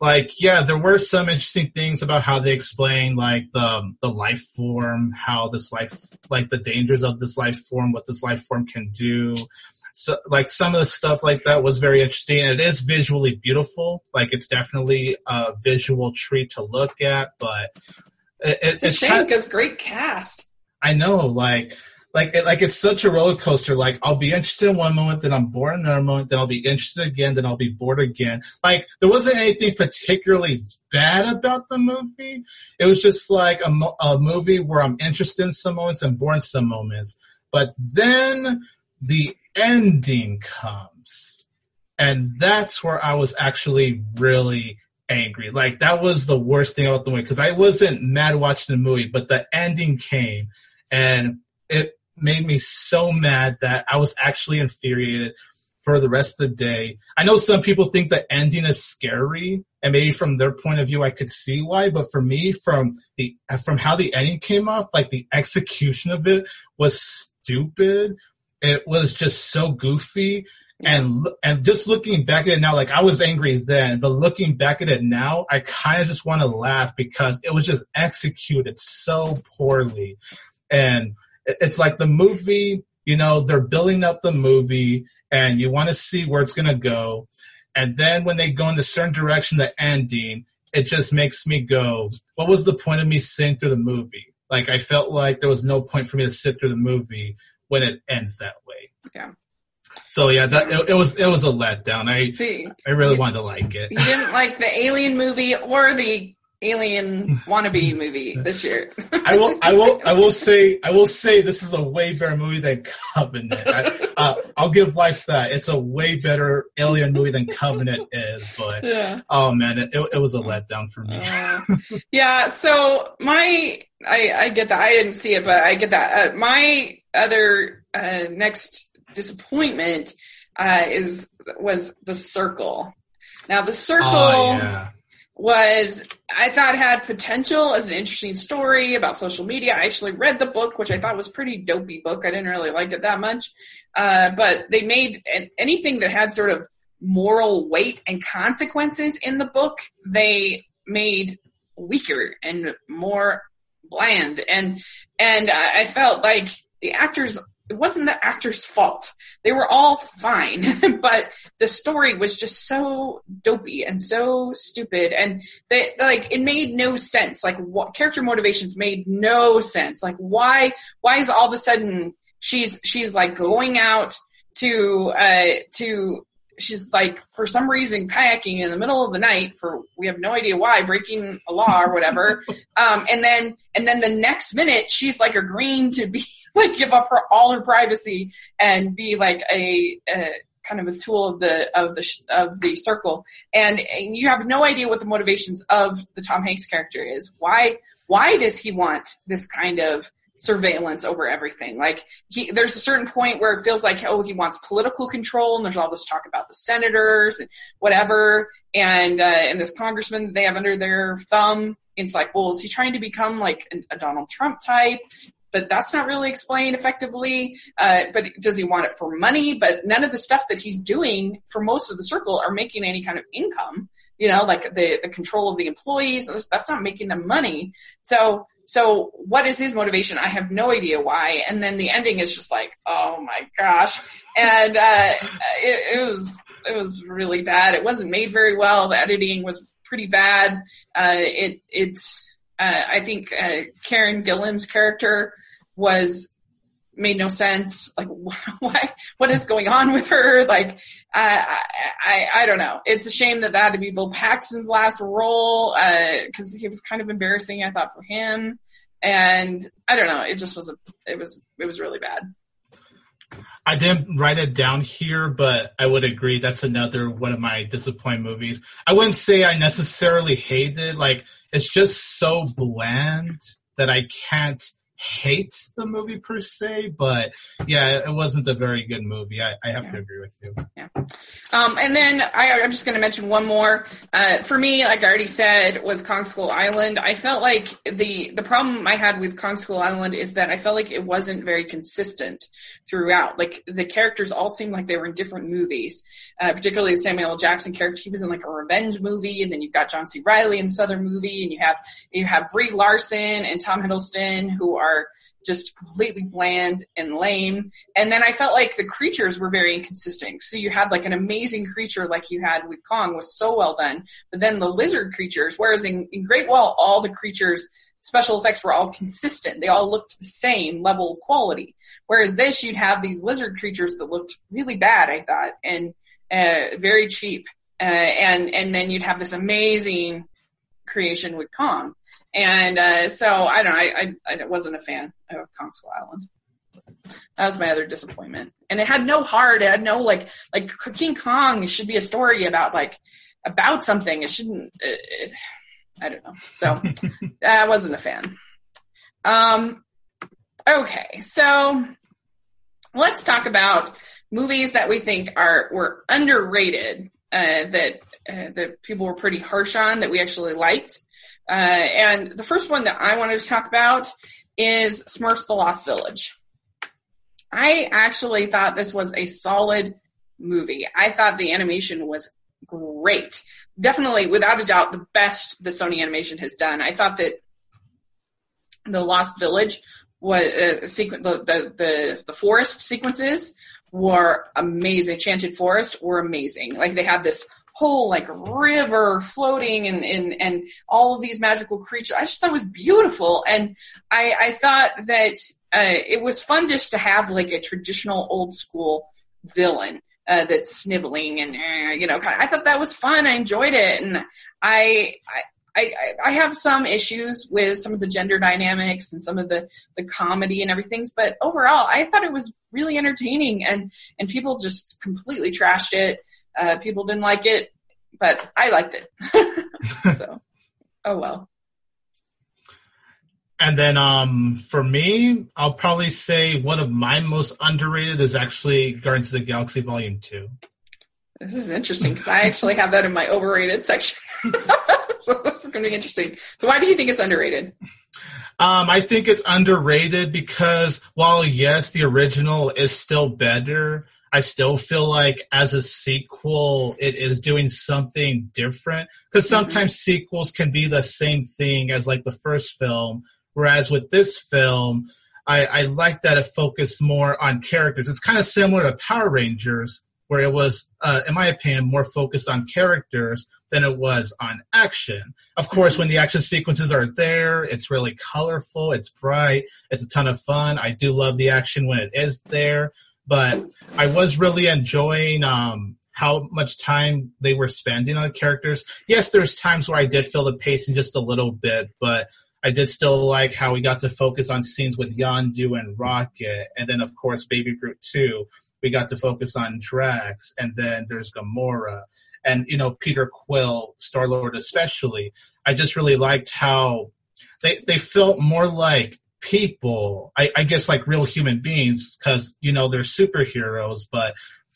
like yeah there were some interesting things about how they explain like the the life form how this life like the dangers of this life form what this life form can do. So like some of the stuff like that was very interesting. It is visually beautiful. Like it's definitely a visual treat to look at but it, it's a shame because great cast. I know like like it, like it's such a roller coaster. Like I'll be interested in one moment, then I'm bored in another moment, then I'll be interested again, then I'll be bored again. Like there wasn't anything particularly bad about the movie. It was just like a, a movie where I'm interested in some moments and bored in some moments. But then the ending comes, and that's where I was actually really angry. Like that was the worst thing about the movie because I wasn't mad watching the movie, but the ending came and it made me so mad that I was actually infuriated for the rest of the day. I know some people think the ending is scary, and maybe from their point of view, I could see why. But for me, from the from how the ending came off, like the execution of it was stupid. It was just so goofy, and and just looking back at it now, like I was angry then, but looking back at it now, I kind of just want to laugh because it was just executed so poorly, and it's like the movie, you know, they're building up the movie and you want to see where it's going to go. And then when they go in a certain direction, the ending, it just makes me go, what was the point of me sitting through the movie? Like I felt like there was no point for me to sit through the movie when it ends that way. Yeah. So yeah, that it, it, was it was a letdown. I See, I really wanted to like it. You didn't like the Alien movie or the alien wannabe movie this year. I will, I will, I will say, I will say this is a way better movie than Covenant. I, uh, give life that it's a way better alien movie than Covenant is. But yeah. oh man, it, it, was a letdown for me. Uh, yeah. So my, I, I get that. I didn't see it, but I get that. Uh, my other uh, next disappointment uh, is was the Circle. Now the Circle. Oh, yeah was I thought had potential as an interesting story about social media. I actually read the book, which I thought was pretty dopey book. I didn't really like it that much, uh, but they made anything that had sort of moral weight and consequences in the book. They made weaker and more bland, and and I felt like the actors it wasn't the actor's fault. They were all fine, but the story was just so dopey and so stupid, and they like it made no sense. Like what character motivations made no sense. Like why why is all of a sudden she's she's like going out to uh to she's like for some reason kayaking in the middle of the night for we have no idea why breaking a law or whatever um and then and then the next minute she's like agreeing to be like give up her all her privacy and be like a, a kind of a tool of the of the of the circle. And, and you have no idea what the motivations of the Tom Hanks character is. Why why does he want this kind of surveillance over everything? Like he there's a certain point where it feels like oh he wants political control and there's all this talk about the senators and whatever. And uh, and this congressman they have under their thumb it's like well is he trying to become like a, a donald trump type but that's not really explained effectively. Uh, but does he want it for money? But none of the stuff that he's doing for most of the circle are making any kind of income. You know, like the the control of the employees. That's not making them money. So so what is his motivation? I have no idea why. And then the ending is just like, oh my gosh. And uh, it, it was it was really bad. It wasn't made very well. The editing was pretty bad. Uh, it it's uh, I think uh, Karen Gillan's character was made no sense. Like, why? What is going on with her? Like, I, I, I don't know. It's a shame that that had to be Bill Paxton's last role because uh, he was kind of embarrassing. I thought for him, and I don't know. It just was a. It was. It was really bad. I didn't write it down here, but I would agree that's another one of my disappointing movies. I wouldn't say I necessarily hated it. Like it's just so bland that I can't hate the movie per se, but yeah, it wasn't a very good movie. I, I have yeah. to agree with you. Yeah. Um, and then I, am just going to mention one more. Uh, for me, like I already said, was Kong Skull Island. I felt like the the problem I had with Kong Skull Island is that I felt like it wasn't very consistent throughout. Like the characters all seemed like they were in different movies. Uh, particularly the Samuel L. Jackson character, he was in like a revenge movie, and then you've got John C. Reilly in this other movie, and you have you have Brie Larson and Tom Hiddleston who are just completely bland and lame. And then I felt like the creatures were very inconsistent. So you had like an amazing creature like you had with Kong was so well done. But then the lizard creatures, whereas in, in Great Wall, all the creatures special effects were all consistent. They all looked the same level of quality. Whereas this, you'd have these lizard creatures that looked really bad, I thought, and uh, very cheap. Uh, and and then you'd have this amazing creation with Kong. And uh, so I don't know. I, I, I wasn't a fan of Skull Island. That was my other disappointment. And it had no heart. It had no like like King Kong should be a story about like about something. It shouldn't. It, it, I don't know. So I wasn't a fan. Um. Okay, so let's talk about movies that we think are were underrated uh, that uh, that people were pretty harsh on that we actually liked. Uh, and the first one that I wanted to talk about is Smurfs: The Lost Village. I actually thought this was a solid movie. I thought the animation was great. Definitely, without a doubt, the best the Sony animation has done. I thought that the Lost Village was uh, sequ- the, the, the the forest sequences were amazing. Chanted Forest were amazing. Like they had this whole like river floating and, and, and all of these magical creatures. I just thought it was beautiful. And I, I thought that, uh, it was fun just to have like a traditional old school villain. Uh, that's sniveling and uh, you know kind of, I thought that was fun. I enjoyed it, and I I, I have some issues with some of the gender dynamics and some of the, the comedy and everything, but overall, I thought it was really entertaining and, and people just completely trashed it. Uh, people didn't like it, but I liked it. so, oh well. And then um, for me, I'll probably say one of my most underrated is actually Guardians of the Galaxy Volume 2. This is interesting because I actually have that in my overrated section. so this is going to be interesting. So why do you think it's underrated? Um, I think it's underrated because while yes, the original is still better, I still feel like as a sequel, it is doing something different. Because mm-hmm. sometimes mm-hmm. sequels can be the same thing as like the first film, whereas with this film, I, I like that it focused more on characters. It's kind of similar to Power Rangers, where it was, uh, in my opinion, more focused on characters than it was on action. Of course, when the action sequences are there, it's really colorful, it's bright, it's a ton of fun. I do love the action when it is there, but I was really enjoying um, how much time they were spending on the characters. Yes, there's times where I did feel the pacing just a little bit, but I did still like how we got to focus on scenes with Yondu and Rocket, and then of course Baby Groot too we got to focus on Drax, and then there's Gamora, and you know Peter Quill, Star Lord especially. I just really liked how they they felt more like people. I, I guess like real human beings because you know they're superheroes, but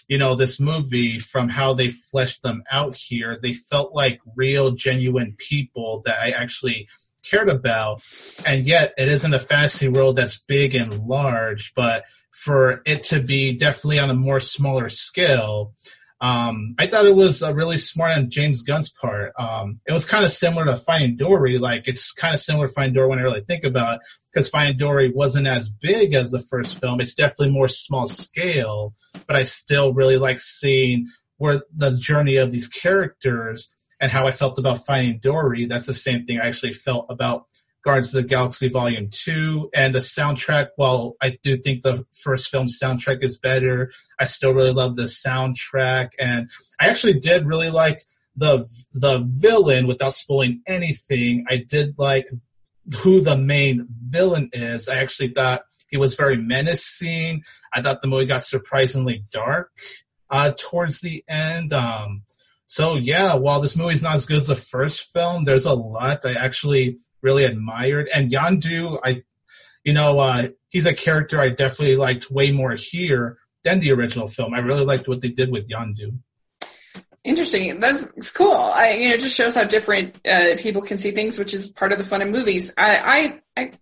you know this movie from how they fleshed them out here, they felt like real, genuine people that I actually cared about. And yet, it isn't a fantasy world that's big and large, but for it to be definitely on a more smaller scale. Um, I thought it was really smart on James Gunn's part. Um, it was kind of similar to Finding Dory. Like it's kind of similar to Finding Dory when I really think about it, because Finding Dory wasn't as big as the first film. It's definitely more small scale, but I still really like seeing where the journey of these characters and how I felt about Finding Dory. That's the same thing I actually felt about Guardians of the Galaxy Volume 2. And the soundtrack, while I do think the first film soundtrack is better, I still really love the soundtrack. And I actually did really like the the villain without spoiling anything. I did like who the main villain is. I actually thought he was very menacing. I thought the movie got surprisingly dark uh, towards the end. Um, so yeah, while this movie's not as good as the first film, there's a lot I actually really admired. And Yondu, I, you know, uh, he's a character I definitely liked way more here than the original film. I really liked what they did with Yondu. Interesting. That's cool. I, you know, it just shows how different uh, people can see things, which is part of the fun of movies. I, I,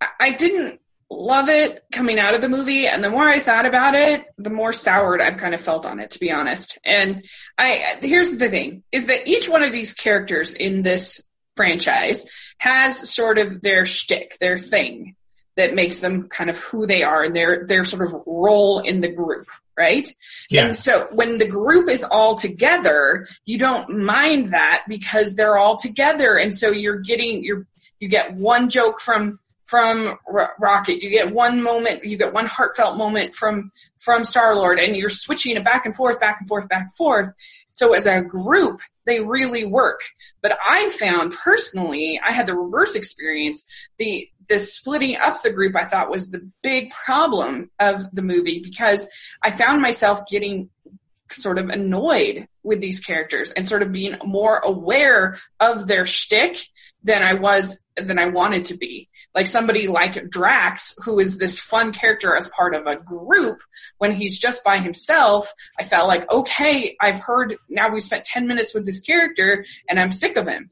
I, I didn't love it coming out of the movie, and the more I thought about it, the more soured I've kind of felt on it, to be honest. And I, here's the thing: is that each one of these characters in this franchise has sort of their shtick, their thing that makes them kind of who they are and their their sort of role in the group, right? Yeah. And so when the group is all together, you don't mind that because they're all together, and so you're getting you're you get one joke from from Rocket. You get one moment, you get one heartfelt moment from from Star Lord, and you're switching it back and forth, back and forth, back and forth. So as a group, they really work. But I found personally, I had the reverse experience. The the splitting up the group I thought was the big problem of the movie because I found myself getting sort of annoyed with these characters and sort of being more aware of their shtick than I was than I wanted to be. Like somebody like Drax, who is this fun character as part of a group, when he's just by himself, I felt like, okay, I've heard now we spent 10 minutes with this character and I'm sick of him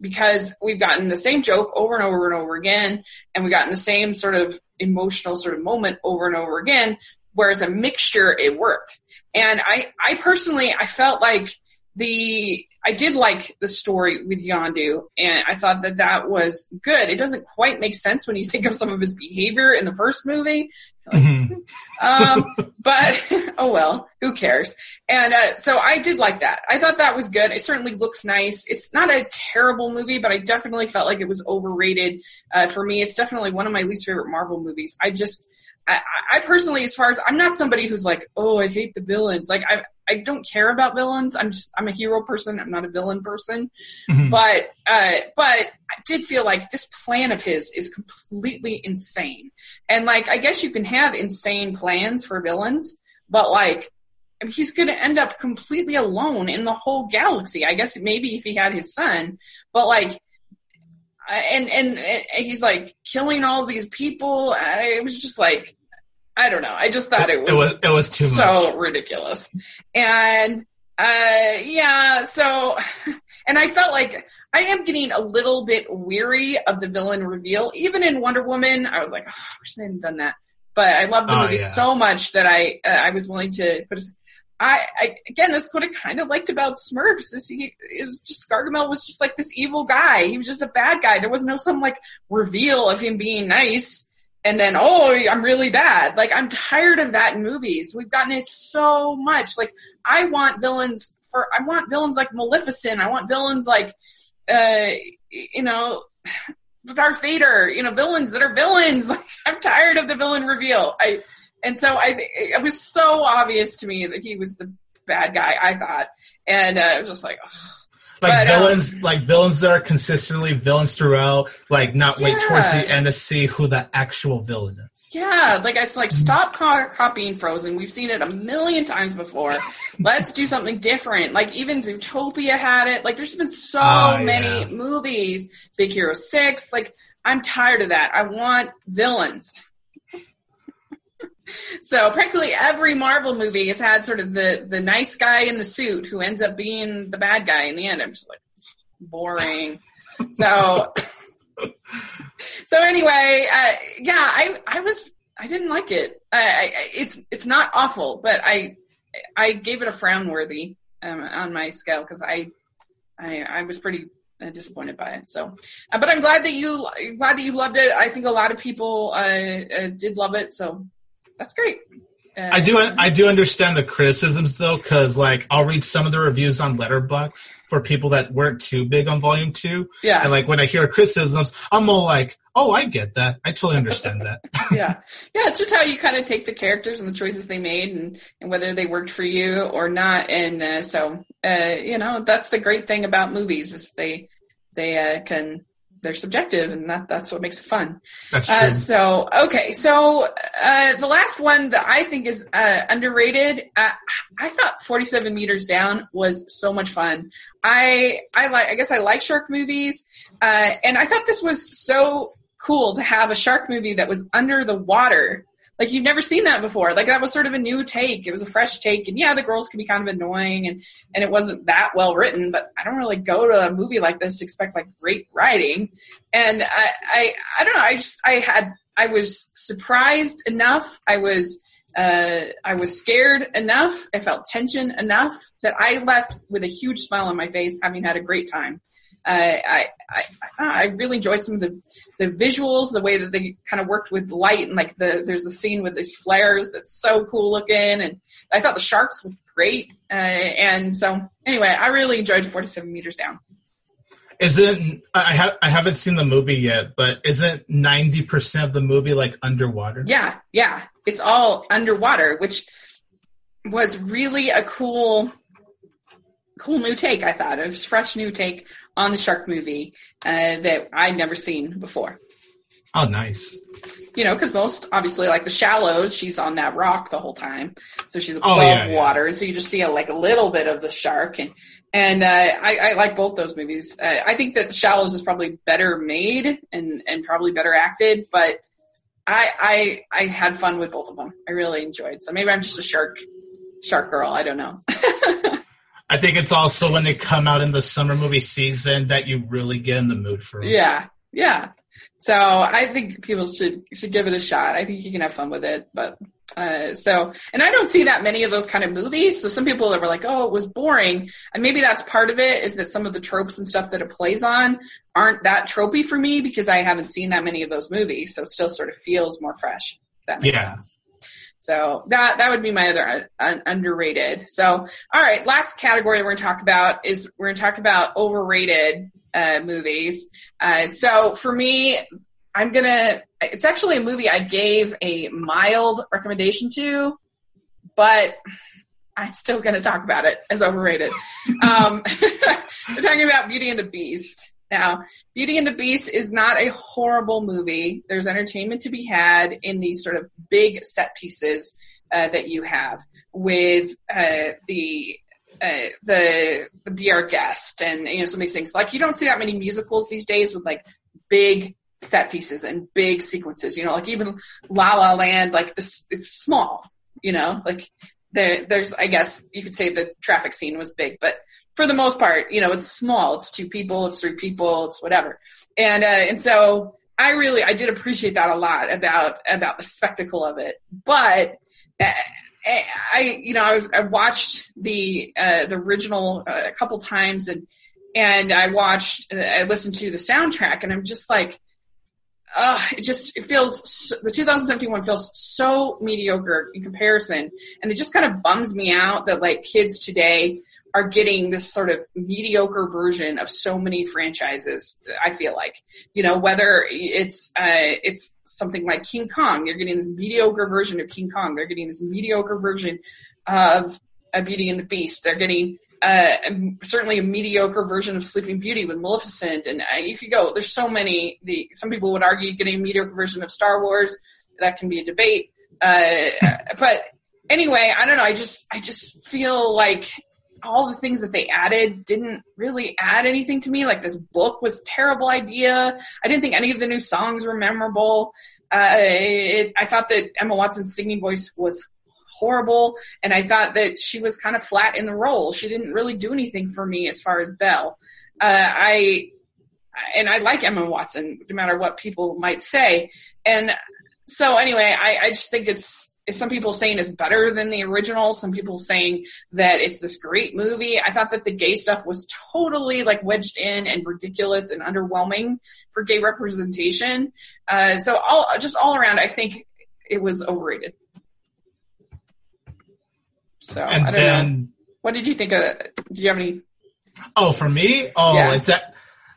because we've gotten the same joke over and over and over again and we've gotten the same sort of emotional sort of moment over and over again whereas a mixture it worked and i i personally i felt like the I did like the story with Yondu, and I thought that that was good. It doesn't quite make sense when you think of some of his behavior in the first movie, like, mm-hmm. um, but oh well, who cares? And uh, so I did like that. I thought that was good. It certainly looks nice. It's not a terrible movie, but I definitely felt like it was overrated. Uh, for me, it's definitely one of my least favorite Marvel movies. I just I, I, personally, as far as I'm not somebody who's like, oh, I hate the villains. Like I, I don't care about villains. I'm just, I'm a hero person. I'm not a villain person. Mm-hmm. But, uh, but I did feel like this plan of his is completely insane. And like, I guess you can have insane plans for villains, but like, he's going to end up completely alone in the whole galaxy. I guess maybe if he had his son, but like, and, and, and he's like killing all these people. it was just like, I don't know. I just thought it was it was, it was too so much. ridiculous. And uh yeah, so and I felt like I am getting a little bit weary of the villain reveal. Even in Wonder Woman, I was like, oh, I wish they hadn't done that. But I love the oh, movie yeah. so much that I uh, I was willing to put. A, I, I again, that's what I kind of liked about Smurfs. Is he it was just Gargamel was just like this evil guy. He was just a bad guy. There was no some like reveal of him being nice and then oh i'm really bad. Like i'm tired of that in movies. We've gotten it so much. Like i want villains for i want villains like maleficent. I want villains like uh you know darth vader you know villains that are villains. Like i'm tired of the villain reveal. I and so i it was so obvious to me that he was the bad guy i thought. And uh, i was just like like but, um, villains, um, like villains that are consistently villains throughout. Like not wait yeah. towards the end to see who the actual villain is. Yeah, like it's like stop co- copying Frozen. We've seen it a million times before. Let's do something different. Like even Zootopia had it. Like there's been so uh, many yeah. movies. Big Hero Six. Like I'm tired of that. I want villains so practically every Marvel movie has had sort of the the nice guy in the suit who ends up being the bad guy in the end. I'm just like boring. so so anyway, uh, yeah, I I was I didn't like it. I, I, it's it's not awful, but I I gave it a frown worthy um, on my scale because I, I I was pretty uh, disappointed by it. So, uh, but I'm glad that you glad that you loved it. I think a lot of people uh, uh did love it. So that's great. Uh, I do I do understand the criticisms though, because like I'll read some of the reviews on Letterboxd for people that weren't too big on Volume Two. Yeah, and like when I hear criticisms, I'm all like, "Oh, I get that. I totally understand that." yeah, yeah. It's just how you kind of take the characters and the choices they made, and, and whether they worked for you or not. And uh, so, uh, you know, that's the great thing about movies is they they uh, can they're subjective, and that that's what makes it fun. That's uh, true. Uh, so okay, so uh, the last one that I think is uh, underrated. Uh, I thought Forty Seven Meters Down was so much fun. I I like I guess I like shark movies, uh, and I thought this was so cool to have a shark movie that was under the water. Like you've never seen that before. Like that was sort of a new take. It was a fresh take. And yeah, the girls can be kind of annoying and, and it wasn't that well written, but I don't really go to a movie like this to expect like great writing. And I, I, I don't know. I just, I had, I was surprised enough. I was, uh, I was scared enough. I felt tension enough that I left with a huge smile on my face, having had a great time. Uh, I, I, I really enjoyed some of the, the visuals, the way that they kind of worked with light and like the, there's a scene with these flares that's so cool looking. And I thought the sharks looked great. Uh, and so anyway, I really enjoyed 47 meters down. Isn't I have I haven't seen the movie yet, but isn't ninety percent of the movie like underwater? Yeah, yeah, it's all underwater, which was really a cool, cool new take. I thought it was fresh new take on the shark movie uh, that I'd never seen before. Oh, nice. You know, because most obviously, like the shallows, she's on that rock the whole time, so she's above Oh, yeah, water, and so you just see a, like a little bit of the shark. And and uh, I, I like both those movies. Uh, I think that the shallows is probably better made and and probably better acted, but I I I had fun with both of them. I really enjoyed. So maybe I'm just a shark shark girl. I don't know. I think it's also when they come out in the summer movie season that you really get in the mood for them. Yeah, yeah. So I think people should should give it a shot. I think you can have fun with it. But uh, so, and I don't see that many of those kind of movies. So some people that were like, "Oh, it was boring," and maybe that's part of it. Is that some of the tropes and stuff that it plays on aren't that tropey for me because I haven't seen that many of those movies. So it still sort of feels more fresh. That makes Yeah. sense. So that that would be my other un- underrated. So all right, last category we're going to talk about is we're going to talk about overrated uh, movies. Uh, so for me, I'm gonna. It's actually a movie I gave a mild recommendation to, but I'm still going to talk about it as overrated. um, we're talking about Beauty and the Beast. Now, Beauty and the Beast is not a horrible movie. There's entertainment to be had in these sort of big set pieces uh, that you have with uh, the uh, the the be our guest and you know some of these things. Like you don't see that many musicals these days with like big set pieces and big sequences. You know, like even La La Land, like this, it's small. You know, like there, there's I guess you could say the traffic scene was big, but for the most part, you know, it's small. It's two people, it's three people, it's whatever. And uh, and so I really I did appreciate that a lot about about the spectacle of it, but. Uh, I, you know, I, was, I watched the uh, the original uh, a couple times, and and I watched, I listened to the soundtrack, and I'm just like, uh, it just it feels the 2017 one feels so mediocre in comparison, and it just kind of bums me out that like kids today are getting this sort of mediocre version of so many franchises. I feel like, you know, whether it's uh, it's something like King Kong, they're getting this mediocre version of King Kong. They're getting this mediocre version of a Beauty and the Beast. They're getting uh, certainly a mediocre version of Sleeping Beauty with Maleficent, and uh, you could go. There's so many. The some people would argue getting a mediocre version of Star Wars. That can be a debate, uh, but anyway, I don't know. I just I just feel like all the things that they added didn't really add anything to me. Like this book was terrible idea. I didn't think any of the new songs were memorable. Uh, it, I thought that Emma Watson's singing voice was horrible, and I thought that she was kind of flat in the role. She didn't really do anything for me as far as Belle. Uh, I and I like Emma Watson, no matter what people might say. And so anyway, I, I just think it's some people saying it's better than the original. Some people saying that it's this great movie. I thought that the gay stuff was totally like wedged in and ridiculous and underwhelming for gay representation. Uh, so all just all around, I think it was overrated. So And I don't then, know. What did you think of it? Do you have any? oh, for me, oh, Yeah. it's a,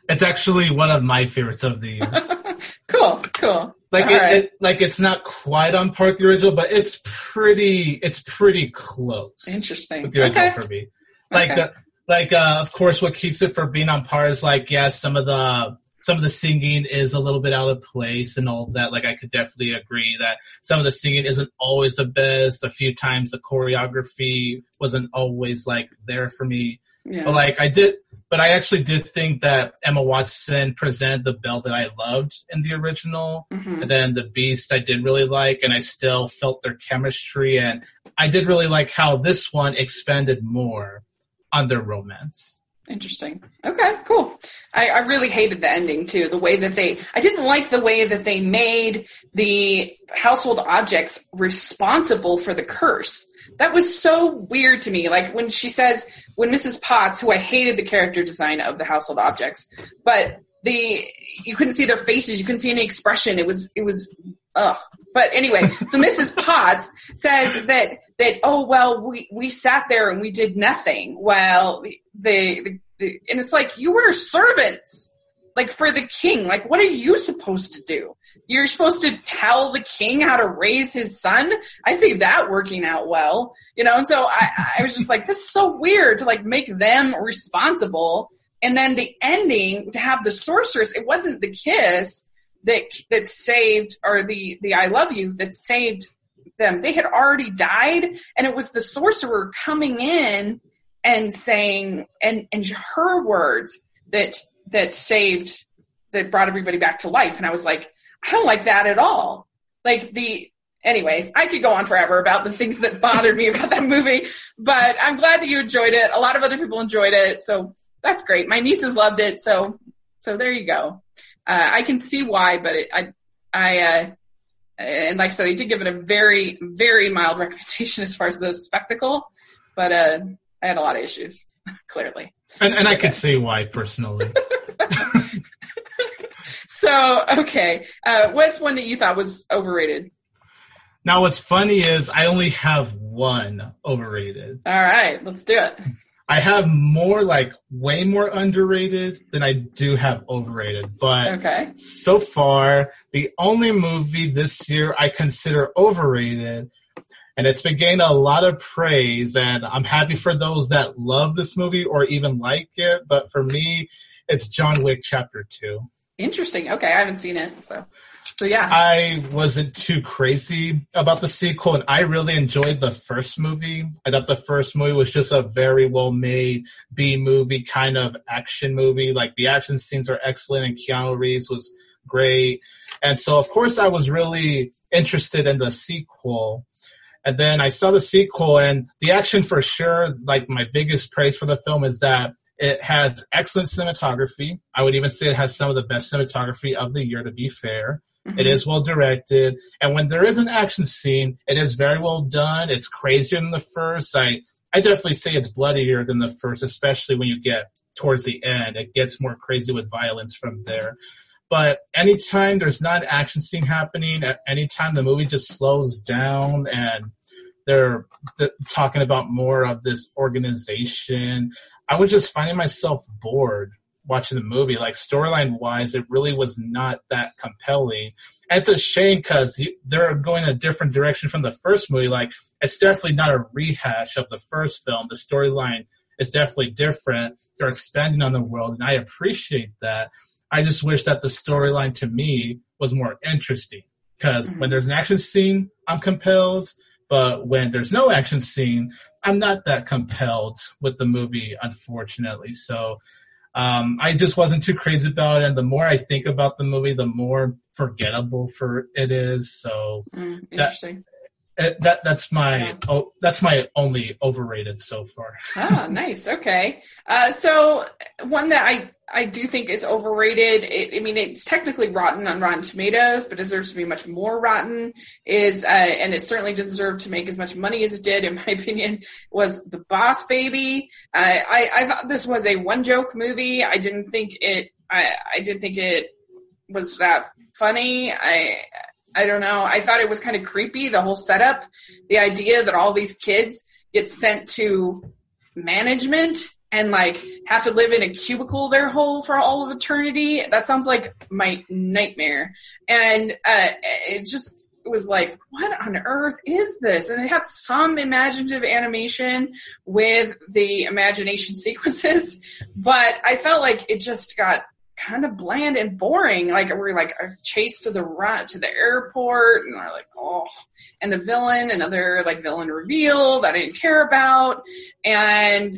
it's actually one of my favorites of the year. cool, cool. Like it, right. it, like it's not quite on par with the original, but it's pretty, it's pretty close. Interesting. with the original Okay. for me. Like Okay. the like uh of course what keeps it from being on par is like yeah, some of the some of the singing is a little bit out of place and all of that. Like I could definitely agree that some of the singing isn't always the best. A few times the choreography wasn't always like there for me. Yeah. But like I did but I actually did think that Emma Watson presented the Belle that I loved in the original. Mhm. And then the Beast I did really like, and I still felt their chemistry. And I did really like how this one expanded more on their romance. Interesting. Okay, cool. I, I really hated the ending too. The way that they, I didn't like the way that they made the household objects responsible for the curse. That was so weird to me. Like when she says, when Mrs. Potts, who I hated the character design of the household objects, but the, you couldn't see their faces, you couldn't see any expression. It was, it was, ugh. But anyway, so Mrs. Potts says that, that, oh, well, we, we sat there and we did nothing. Well, the, the, the and it's like, you were servants, like for the king. Like, what are you supposed to do? You're supposed to tell the king how to raise his son. I see that working out well, you know. And so I, I was just like, this is so weird to like make them responsible. And then the ending to have the sorceress, it wasn't the kiss that that saved or the the I love you that saved them. They had already died, and it was the sorcerer coming in and saying and and her words that that saved that brought everybody back to life. And I was like, I don't like that at all. Like the anyways, I could go on forever about the things that bothered me about that movie, but I'm glad that you enjoyed it. A lot of other people enjoyed it, so that's great. My nieces loved it, so so there you go. Uh, I can see why, but it, I I uh, and like I said, I did give it a very very mild recommendation as far as the spectacle, but uh, I had a lot of issues clearly. And, and I could see why personally. So okay, uh, what's one that you thought was overrated? now, what's funny is I only have one overrated. All right, let's do it. I have more like way more underrated than I do have overrated. But Okay. so far, the only movie this year I consider overrated, and it's been getting a lot of praise, and I'm happy for those that love this movie or even like it. But for me, it's John Wick Chapter 2. Interesting. Okay, I haven't seen it, so so yeah. I wasn't too crazy about the sequel, and I really enjoyed the first movie. I thought the first movie was just a very well made B movie kind of action movie. Like the action scenes are excellent, and Keanu Reeves was great. And so, of course, I was really interested in the sequel. And then I saw the sequel, and the action for sure, like my biggest praise for the film is that it has excellent cinematography. I would even say it has some of the best cinematography of the year, to be fair. It mm-hmm. is well directed, and when there is an action scene, it is very well done. It's crazier than the first. I I definitely say it's bloodier than the first, especially when you get towards the end. It gets more crazy with violence from there. But anytime there's not an action scene happening, at any time the movie just slows down and they're th- talking about more of this organization, I was just finding myself bored watching the movie. Like storyline wise, it really was not that compelling. It's a shame because they're going a different direction from the first movie. Like it's definitely not a rehash of the first film. The storyline is definitely different. They're expanding on the world, and I appreciate that. I just wish that the storyline to me was more interesting because Mhm. when there's an action scene, I'm compelled. But when there's no action scene, I'm not that compelled with the movie, unfortunately. So um, I just wasn't too crazy about it. And the more I think about the movie, the more forgettable for it is. So Mm, interesting. it, that that's my Yeah. oh, that's my only overrated so far. ah, nice. Okay. Uh, so one that I I do think is overrated. It, I mean, it's technically rotten on Rotten Tomatoes, but deserves to be much more rotten. Is uh, and it certainly deserved to make as much money as it did, in my opinion. Was the Boss Baby? I I, I thought this was a one joke movie. I didn't think it. I I didn't think it was that funny. I I don't know. I thought it was kind of creepy. The whole setup, the idea that all these kids get sent to management and like have to live in a cubicle their whole for all of eternity. That sounds like my nightmare. And uh, it just it was like, what on earth is this? And it had some imaginative animation with the imagination sequences, but I felt like it just got kind of bland and boring. Like we're like a chase to the run to the airport, and we're like, oh, and the villain, another like villain reveal that I didn't care about, and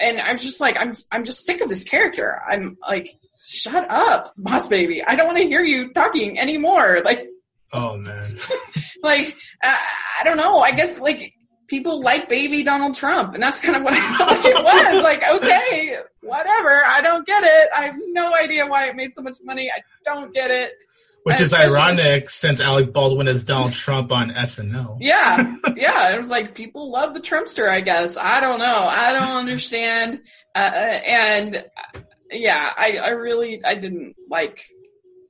and I'm just like, I'm, I'm just sick of this character. I'm like, shut up, boss baby. I don't want to hear you talking anymore. Like, oh man, like, uh, I don't know. I guess like people like baby Donald Trump, and that's kind of what I felt like it was. like, okay, whatever. I don't get it. I have no idea why it made so much money. I don't get it. Which is ironic since Alec Baldwin is Donald Trump on SNL. Yeah, yeah. It was like people love the Trumpster. I guess I don't know. I don't understand. Uh, and yeah, I, I really I didn't like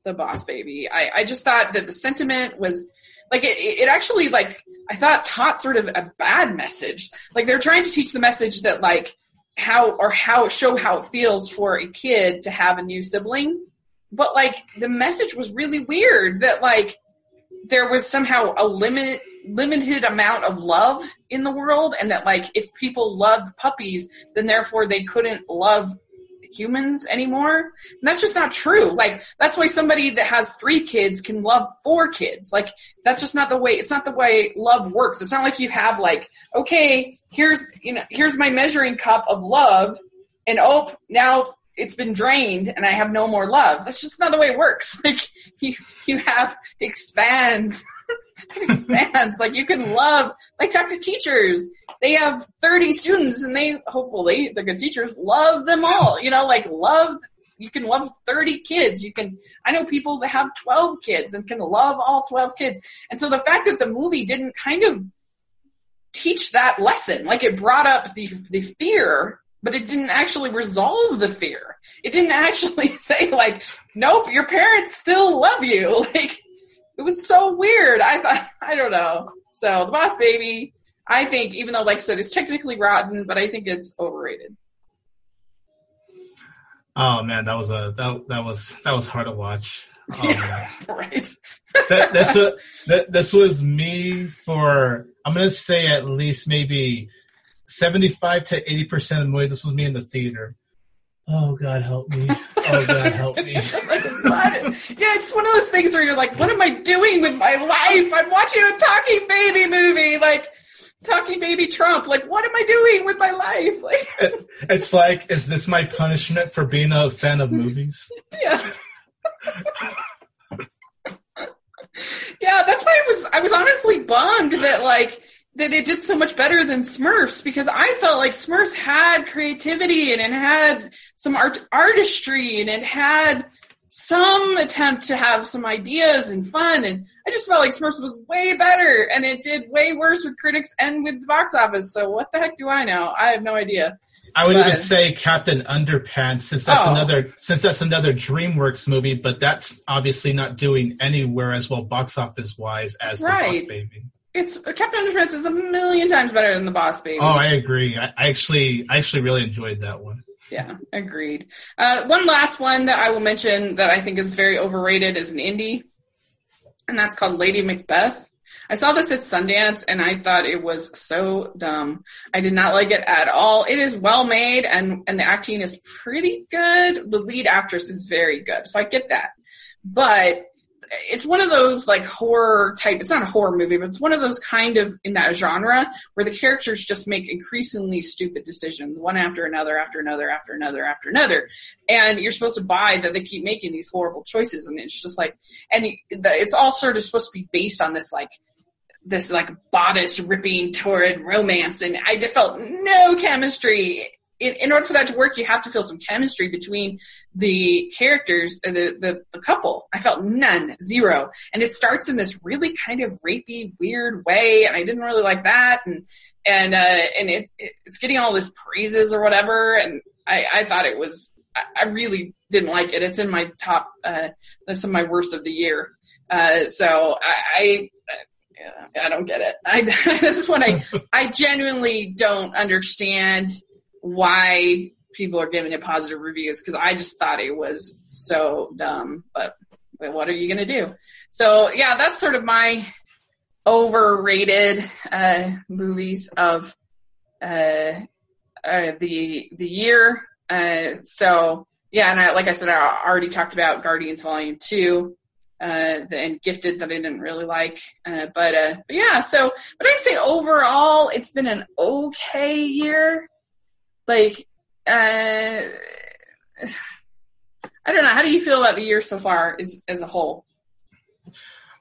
the Boss Baby. I I just thought that the sentiment was like it, it actually like I thought taught sort of a bad message. Like they're trying to teach the message that like how or how show how it feels for a kid to have a new sibling but like the message was really weird that like there was somehow a limit limited amount of love in the world and that like if people loved puppies then therefore they couldn't love humans anymore. And that's just not true. Like that's why somebody that has three kids can love four kids. Like that's just not the way it's not the way love works. It's not like you have like okay here's you know here's my measuring cup of love and oh now it's been drained and I have no more love. That's just not the way it works. Like you, you have expands, expands. Like you can love, like talk to teachers. They have 30 students and they, hopefully the good teachers love them all, you know, like love, you can love 30 kids. You can, I know people that have 12 kids and can love all 12 kids. And so the fact that the movie didn't kind of teach that lesson, like it brought up the, the fear but it didn't actually resolve the fear. It didn't actually say like, nope, your parents still love you. Like, it was so weird. I thought, I don't know. So the boss baby, I think, even though like I said, it's technically rotten, but I think it's overrated. Oh man, that was a that that was that was hard to watch. Oh, yeah, um, right. that, that's a, that, this was me for I'm gonna say at least maybe 75 to 80% of the this was me in the theater. Oh, God help me. Oh, God help me. yeah, it's one of those things where you're like, what am I doing with my life? I'm watching a talking baby movie. Like, talking baby Trump. Like, what am I doing with my life? Like, it's like, is this my punishment for being a fan of movies? yeah. yeah, that's why I was, I was honestly bummed that like, that it did so much better than Smurfs because I felt like Smurfs had creativity and it had some art artistry and it had some attempt to have some ideas and fun and I just felt like Smurfs was way better and it did way worse with critics and with the box office. So what the heck do I know? I have no idea. I would but, even say Captain Underpants since that's oh. another since that's another DreamWorks movie, but that's obviously not doing anywhere as well box office wise as right. the Boss Baby. It's Captain Underpants is a million times better than the Boss Baby. Oh, I agree. I, I actually, I actually really enjoyed that one. Yeah, agreed. Uh, one last one that I will mention that I think is very overrated is an indie, and that's called Lady Macbeth. I saw this at Sundance and I thought it was so dumb. I did not like it at all. It is well made and, and the acting is pretty good. The lead actress is very good. So I get that. But it's one of those like horror type it's not a horror movie but it's one of those kind of in that genre where the characters just make increasingly stupid decisions one after another after another after another after another. And you're supposed to buy that they keep making these horrible choices and it's just like and it's all sort of supposed to be based on this like this like bodice ripping torrid romance and I felt no chemistry in, in order for that to work, you have to feel some chemistry between the characters, uh, the, the, the couple. I felt none, zero. And it starts in this really kind of rapey, weird way, and I didn't really like that. And and uh, and it, it it's getting all this praises or whatever, and I, I thought it was. I really didn't like it. It's in my top. Uh, that's my worst of the year. Uh, so I, I I don't get it. I, this one I I genuinely don't understand why people are giving it positive reviews because I just thought it was so dumb. But what are you going to do? So yeah, that's sort of my overrated uh, movies of uh, uh, the the year. Uh, so yeah, and I, like I said, I already talked about Guardians Volume Two. Uh, and gifted that I didn't really like, uh, but, uh, but yeah. So, but I'd say overall, it's been an okay year like uh, I don't know. How do you feel about the year so far as, as a whole?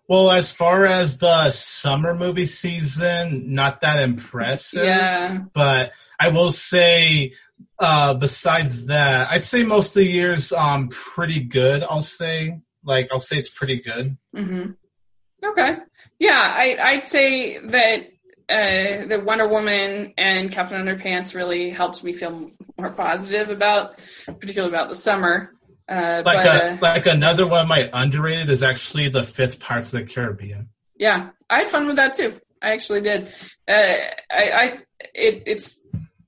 Well, as far as the summer movie season, not that impressive. Yeah. But I will say, uh, besides that, I'd say most of the year's um pretty good. I'll say, like, I'll say it's pretty good. hmm Okay. Yeah, I, I'd say that uh, the Wonder Woman and Captain Underpants really helped me feel more positive about, particularly about the summer. Uh, Like but, a, uh, like another one of my underrated is actually the fifth Pirates of the Caribbean. yeah, I had fun with that too. I actually did. Uh, I, I it, it's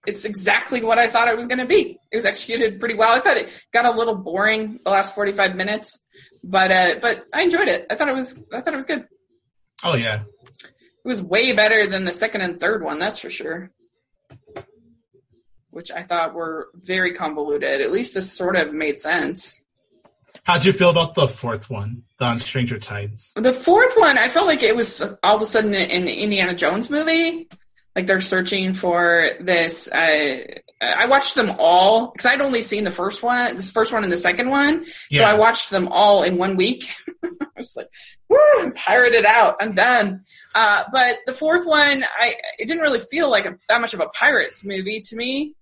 it's exactly what I thought it was going to be. It was executed pretty well. I thought it got a little boring the last forty five minutes, but uh, but I enjoyed it. I thought it was I thought it was good. Oh yeah, It was way better than the second and third one, that's for sure. Which I thought were very convoluted. At least this sort of made sense. how'd you feel about the fourth one, the on Stranger Tides? The fourth one, I felt like it was all of a sudden an Indiana Jones movie. Like they're searching for this. Uh, I watched them all because I'd only seen the first one, this first one and the second one. So I watched them all in one week. I was like, woo, pirated out. I'm done. Uh, but the fourth one, I it didn't really feel like a, that much of a pirates movie to me.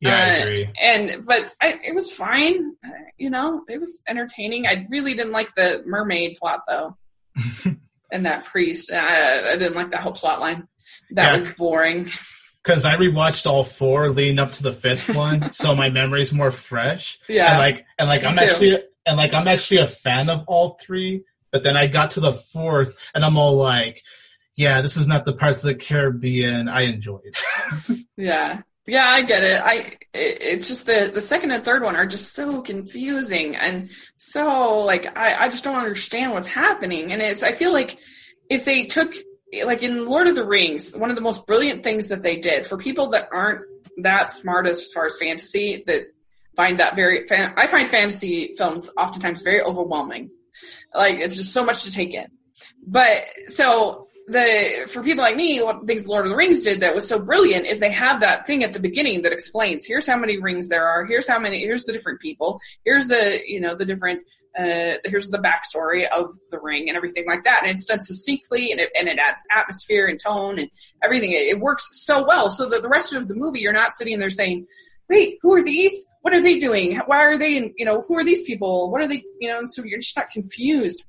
Yeah, I Uh, agree. And but I, it was fine. Uh, You know, it was entertaining. I really didn't like the mermaid plot though, and that priest. I, I didn't like that whole plot line. That Yeah. was boring. Because I rewatched all four leading up to the fifth one, so my memory's more fresh. Yeah. and like and like Me I'm too. actually and like I'm actually a fan of all three. But then I got to the fourth, and I'm all like, "Yeah, this is not the Pirates of the Caribbean I enjoyed." Yeah. Yeah, I get it. I it, it's just the the second and third one are just so confusing and so like I I just don't understand what's happening and it's I feel like if they took like in Lord of the Rings, one of the most brilliant things that they did for people that aren't that smart as far as fantasy that find that very I find fantasy films oftentimes very overwhelming. Like it's just so much to take in. But so the for people like me, what things Lord of the Rings did that was so brilliant is they have that thing at the beginning that explains here's how many rings there are, here's how many, here's the different people, here's the you know the different, uh, here's the backstory of the ring and everything like that, and it's done succinctly and it and it adds atmosphere and tone and everything. It, it works so well, so that the rest of the movie you're not sitting there saying. Wait, who are these? What are they doing? Why are they? In, you know, who are these people? What are they? You know, and so you're just not confused.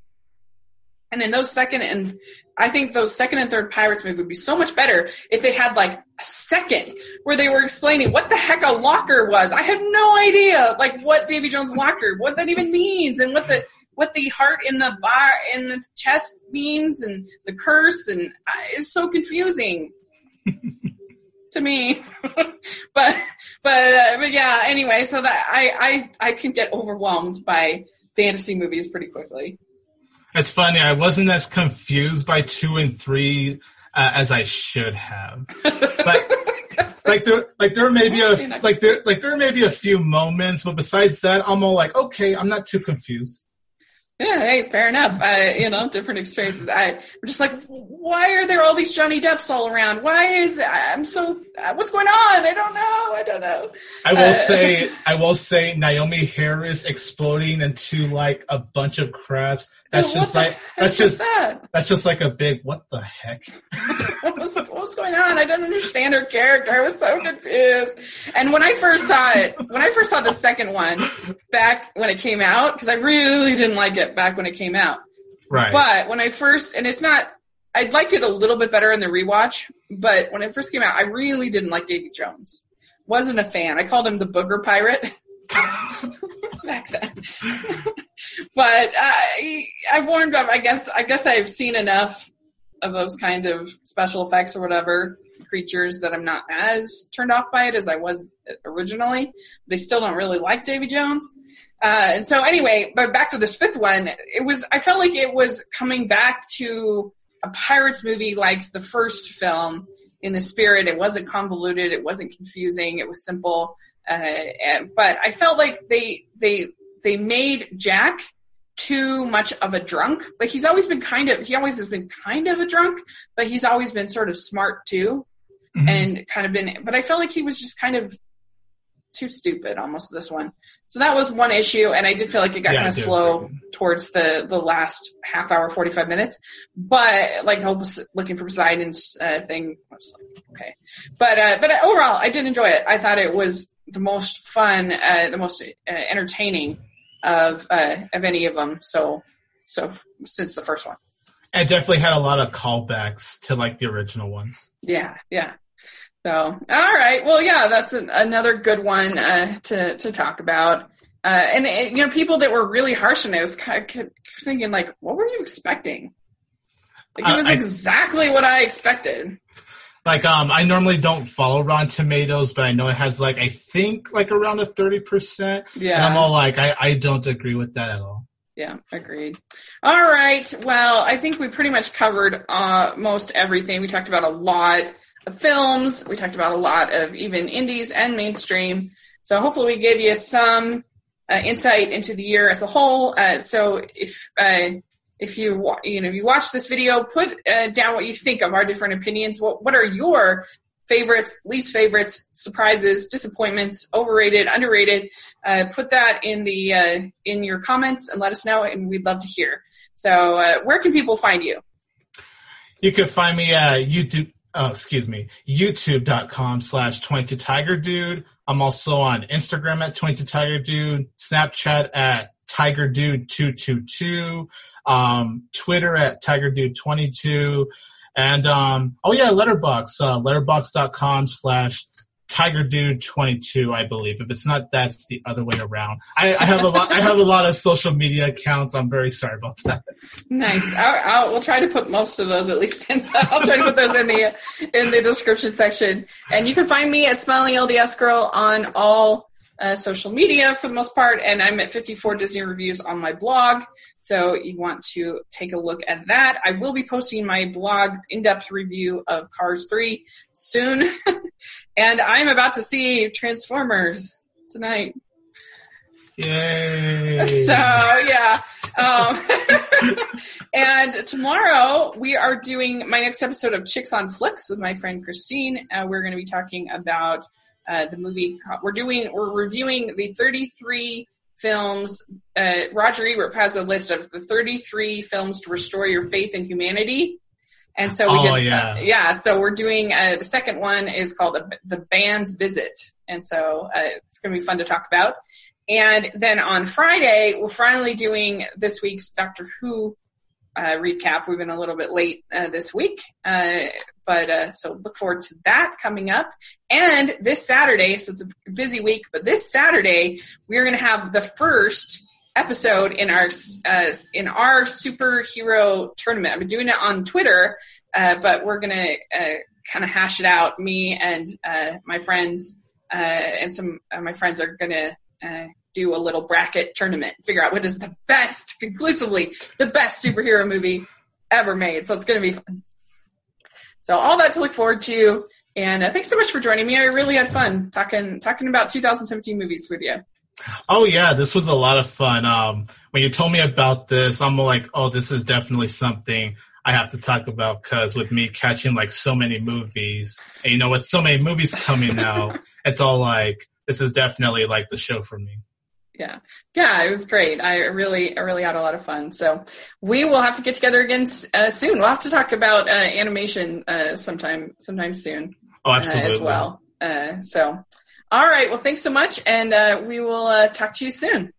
And in those second and I think those second and third Pirates movie would be so much better if they had like a second where they were explaining what the heck a locker was. I had no idea like what Davy Jones locker, what that even means, and what the what the heart in the bar in the chest means, and the curse, and uh, it's so confusing to me. but but uh, but yeah. Anyway, so that I I I can get overwhelmed by fantasy movies pretty quickly. It's funny. I wasn't as confused by two and three uh, as I should have. Like, like there, like there may be a like there, like there may be a few moments, but besides that, I'm all like, okay, I'm not too confused. Yeah, hey, fair enough. I, you know, different experiences. I, I'm just like, why are there all these Johnny Depps all around? Why is I'm so? uh, What's going on? I don't know. I don't know. I will Uh, say, I will say, Naomie Harris exploding into like a bunch of crabs. That's just like that's just that. that's just like a big what the heck. what was, what's going on? I didn't understand her character. I was so confused. And when I first saw it, when I first saw the second one back when it came out, because I really didn't like it back when it came out. Right. But when I first, and it's not, I liked it a little bit better in the rewatch, but when it first came out, I really didn't like Davy Jones. Wasn't a fan. I called him the booger pirate back then. but I, I warmed up. I guess, I guess I've seen enough of those kinds of special effects or whatever creatures that I'm not as turned off by it as I was originally. They still don't really like Davy Jones. Uh, and so anyway, but back to this fifth one, it was, I felt like it was coming back to a Pirates movie like the first film in the spirit. It wasn't convoluted. It wasn't confusing. It was simple. Uh, but I felt like they, they, they made Jack too much of a drunk. Like he's always been kind of, he always has been kind of a drunk, but he's always been sort of smart too Mhm. and kind of been, but I felt like he was just kind of too stupid almost this one. So that was one issue, and I did feel like it got Yeah, kind of slow towards the the last half hour, forty five minutes. But like the whole looking for Poseidon's uh, thing, I was like, okay. But uh, but overall, I did enjoy it. I thought it was the most fun, uh, the most uh, entertaining of uh, of any of them. So so since the first one. It definitely had a lot of callbacks to like the original ones. Yeah, yeah. So, all right. Well, yeah, that's an, another good one uh, to to talk about. Uh, and, and you know, people that were really harsh on it I was kind of thinking, like, what were you expecting? Like, it Uh, was I- exactly what I expected. Like, um, I normally don't follow Rotten Tomatoes, but I know it has like I think like around a thirty percent, Yeah, and I'm all like, I I don't agree with that at all. yeah, agreed. All right. Well, I think we pretty much covered uh, most everything. We talked about a lot of films. We talked about a lot of even indies and mainstream. So hopefully we gave you some uh, insight into the year as a whole. Uh, so if uh, if you you know you watch this video, put uh, down what you think of our different opinions. What what are your favorites, least favorites, surprises, disappointments, overrated, underrated? Uh, put that in the uh, in your comments and let us know, and we'd love to hear. So uh, where can people find you? You can find me at YouTube. Oh, excuse me, youtube.com slash 22 tiger dude. I'm also on Instagram at 22 tiger dude, Snapchat at tiger dude 222, um, Twitter at tiger dude 22, and, um, oh yeah, Letterboxd, uh, letterboxd.com slash tiger dude 22, I believe. If it's not that, it's the other way around. I, I have a lot, I have a lot of social media accounts. I'm very sorry about that. Nice. I'll, I'll, we'll try to put most of those at least in. The, I'll try to put those in the in the description section. And you can find me at Smiling LDS Girl on all uh, social media for the most part. And I'm at 54 Disney reviews on my blog. So you want to take a look at that. I will be posting my blog in-depth review of Cars 3 soon. and I'm about to see Transformers tonight. Yay. So yeah. Um, and tomorrow we are doing my next episode of Chicks on Flicks with my friend Christine. Uh, we're going to be talking about uh, the movie. We're doing. We're reviewing the 33 films. Uh, Roger Ebert has a list of the 33 films to restore your faith in humanity. And so we Oh, did, yeah. uh, yeah. So we're doing uh, the second one is called the, the Band's Visit, and so uh, it's going to be fun to talk about. And then on Friday, we're finally doing this week's Doctor Who uh, recap. We've been a little bit late uh, this week, uh, but uh, so look forward to that coming up. And this Saturday, so it's a busy week, but this Saturday we're going to have the first episode in our uh, in our superhero tournament. I've been doing it on Twitter, uh, but we're going to uh, kind of hash it out. Me and uh, my friends uh, and some of my friends are going to uh, do a little bracket tournament, figure out what is the best, conclusively the best superhero movie ever made. So it's going to be fun. So all that to look forward to. And uh, thanks so much for joining me. I really had fun talking talking about 2017 movies with you. Oh yeah, this was a lot of fun. Um, when you told me about this, I'm like, oh, this is definitely something I have to talk about because with me catching like so many movies, and you know, with so many movies coming out, it's all like this is definitely like the show for me. Yeah, yeah, it was great. I really, I really had a lot of fun. So we will have to get together again uh, soon. We'll have to talk about uh, animation uh, sometime, sometime soon Oh, uh, absolutely. as well. Uh, so, all right. Well, thanks so much, and uh, we will uh, talk to you soon.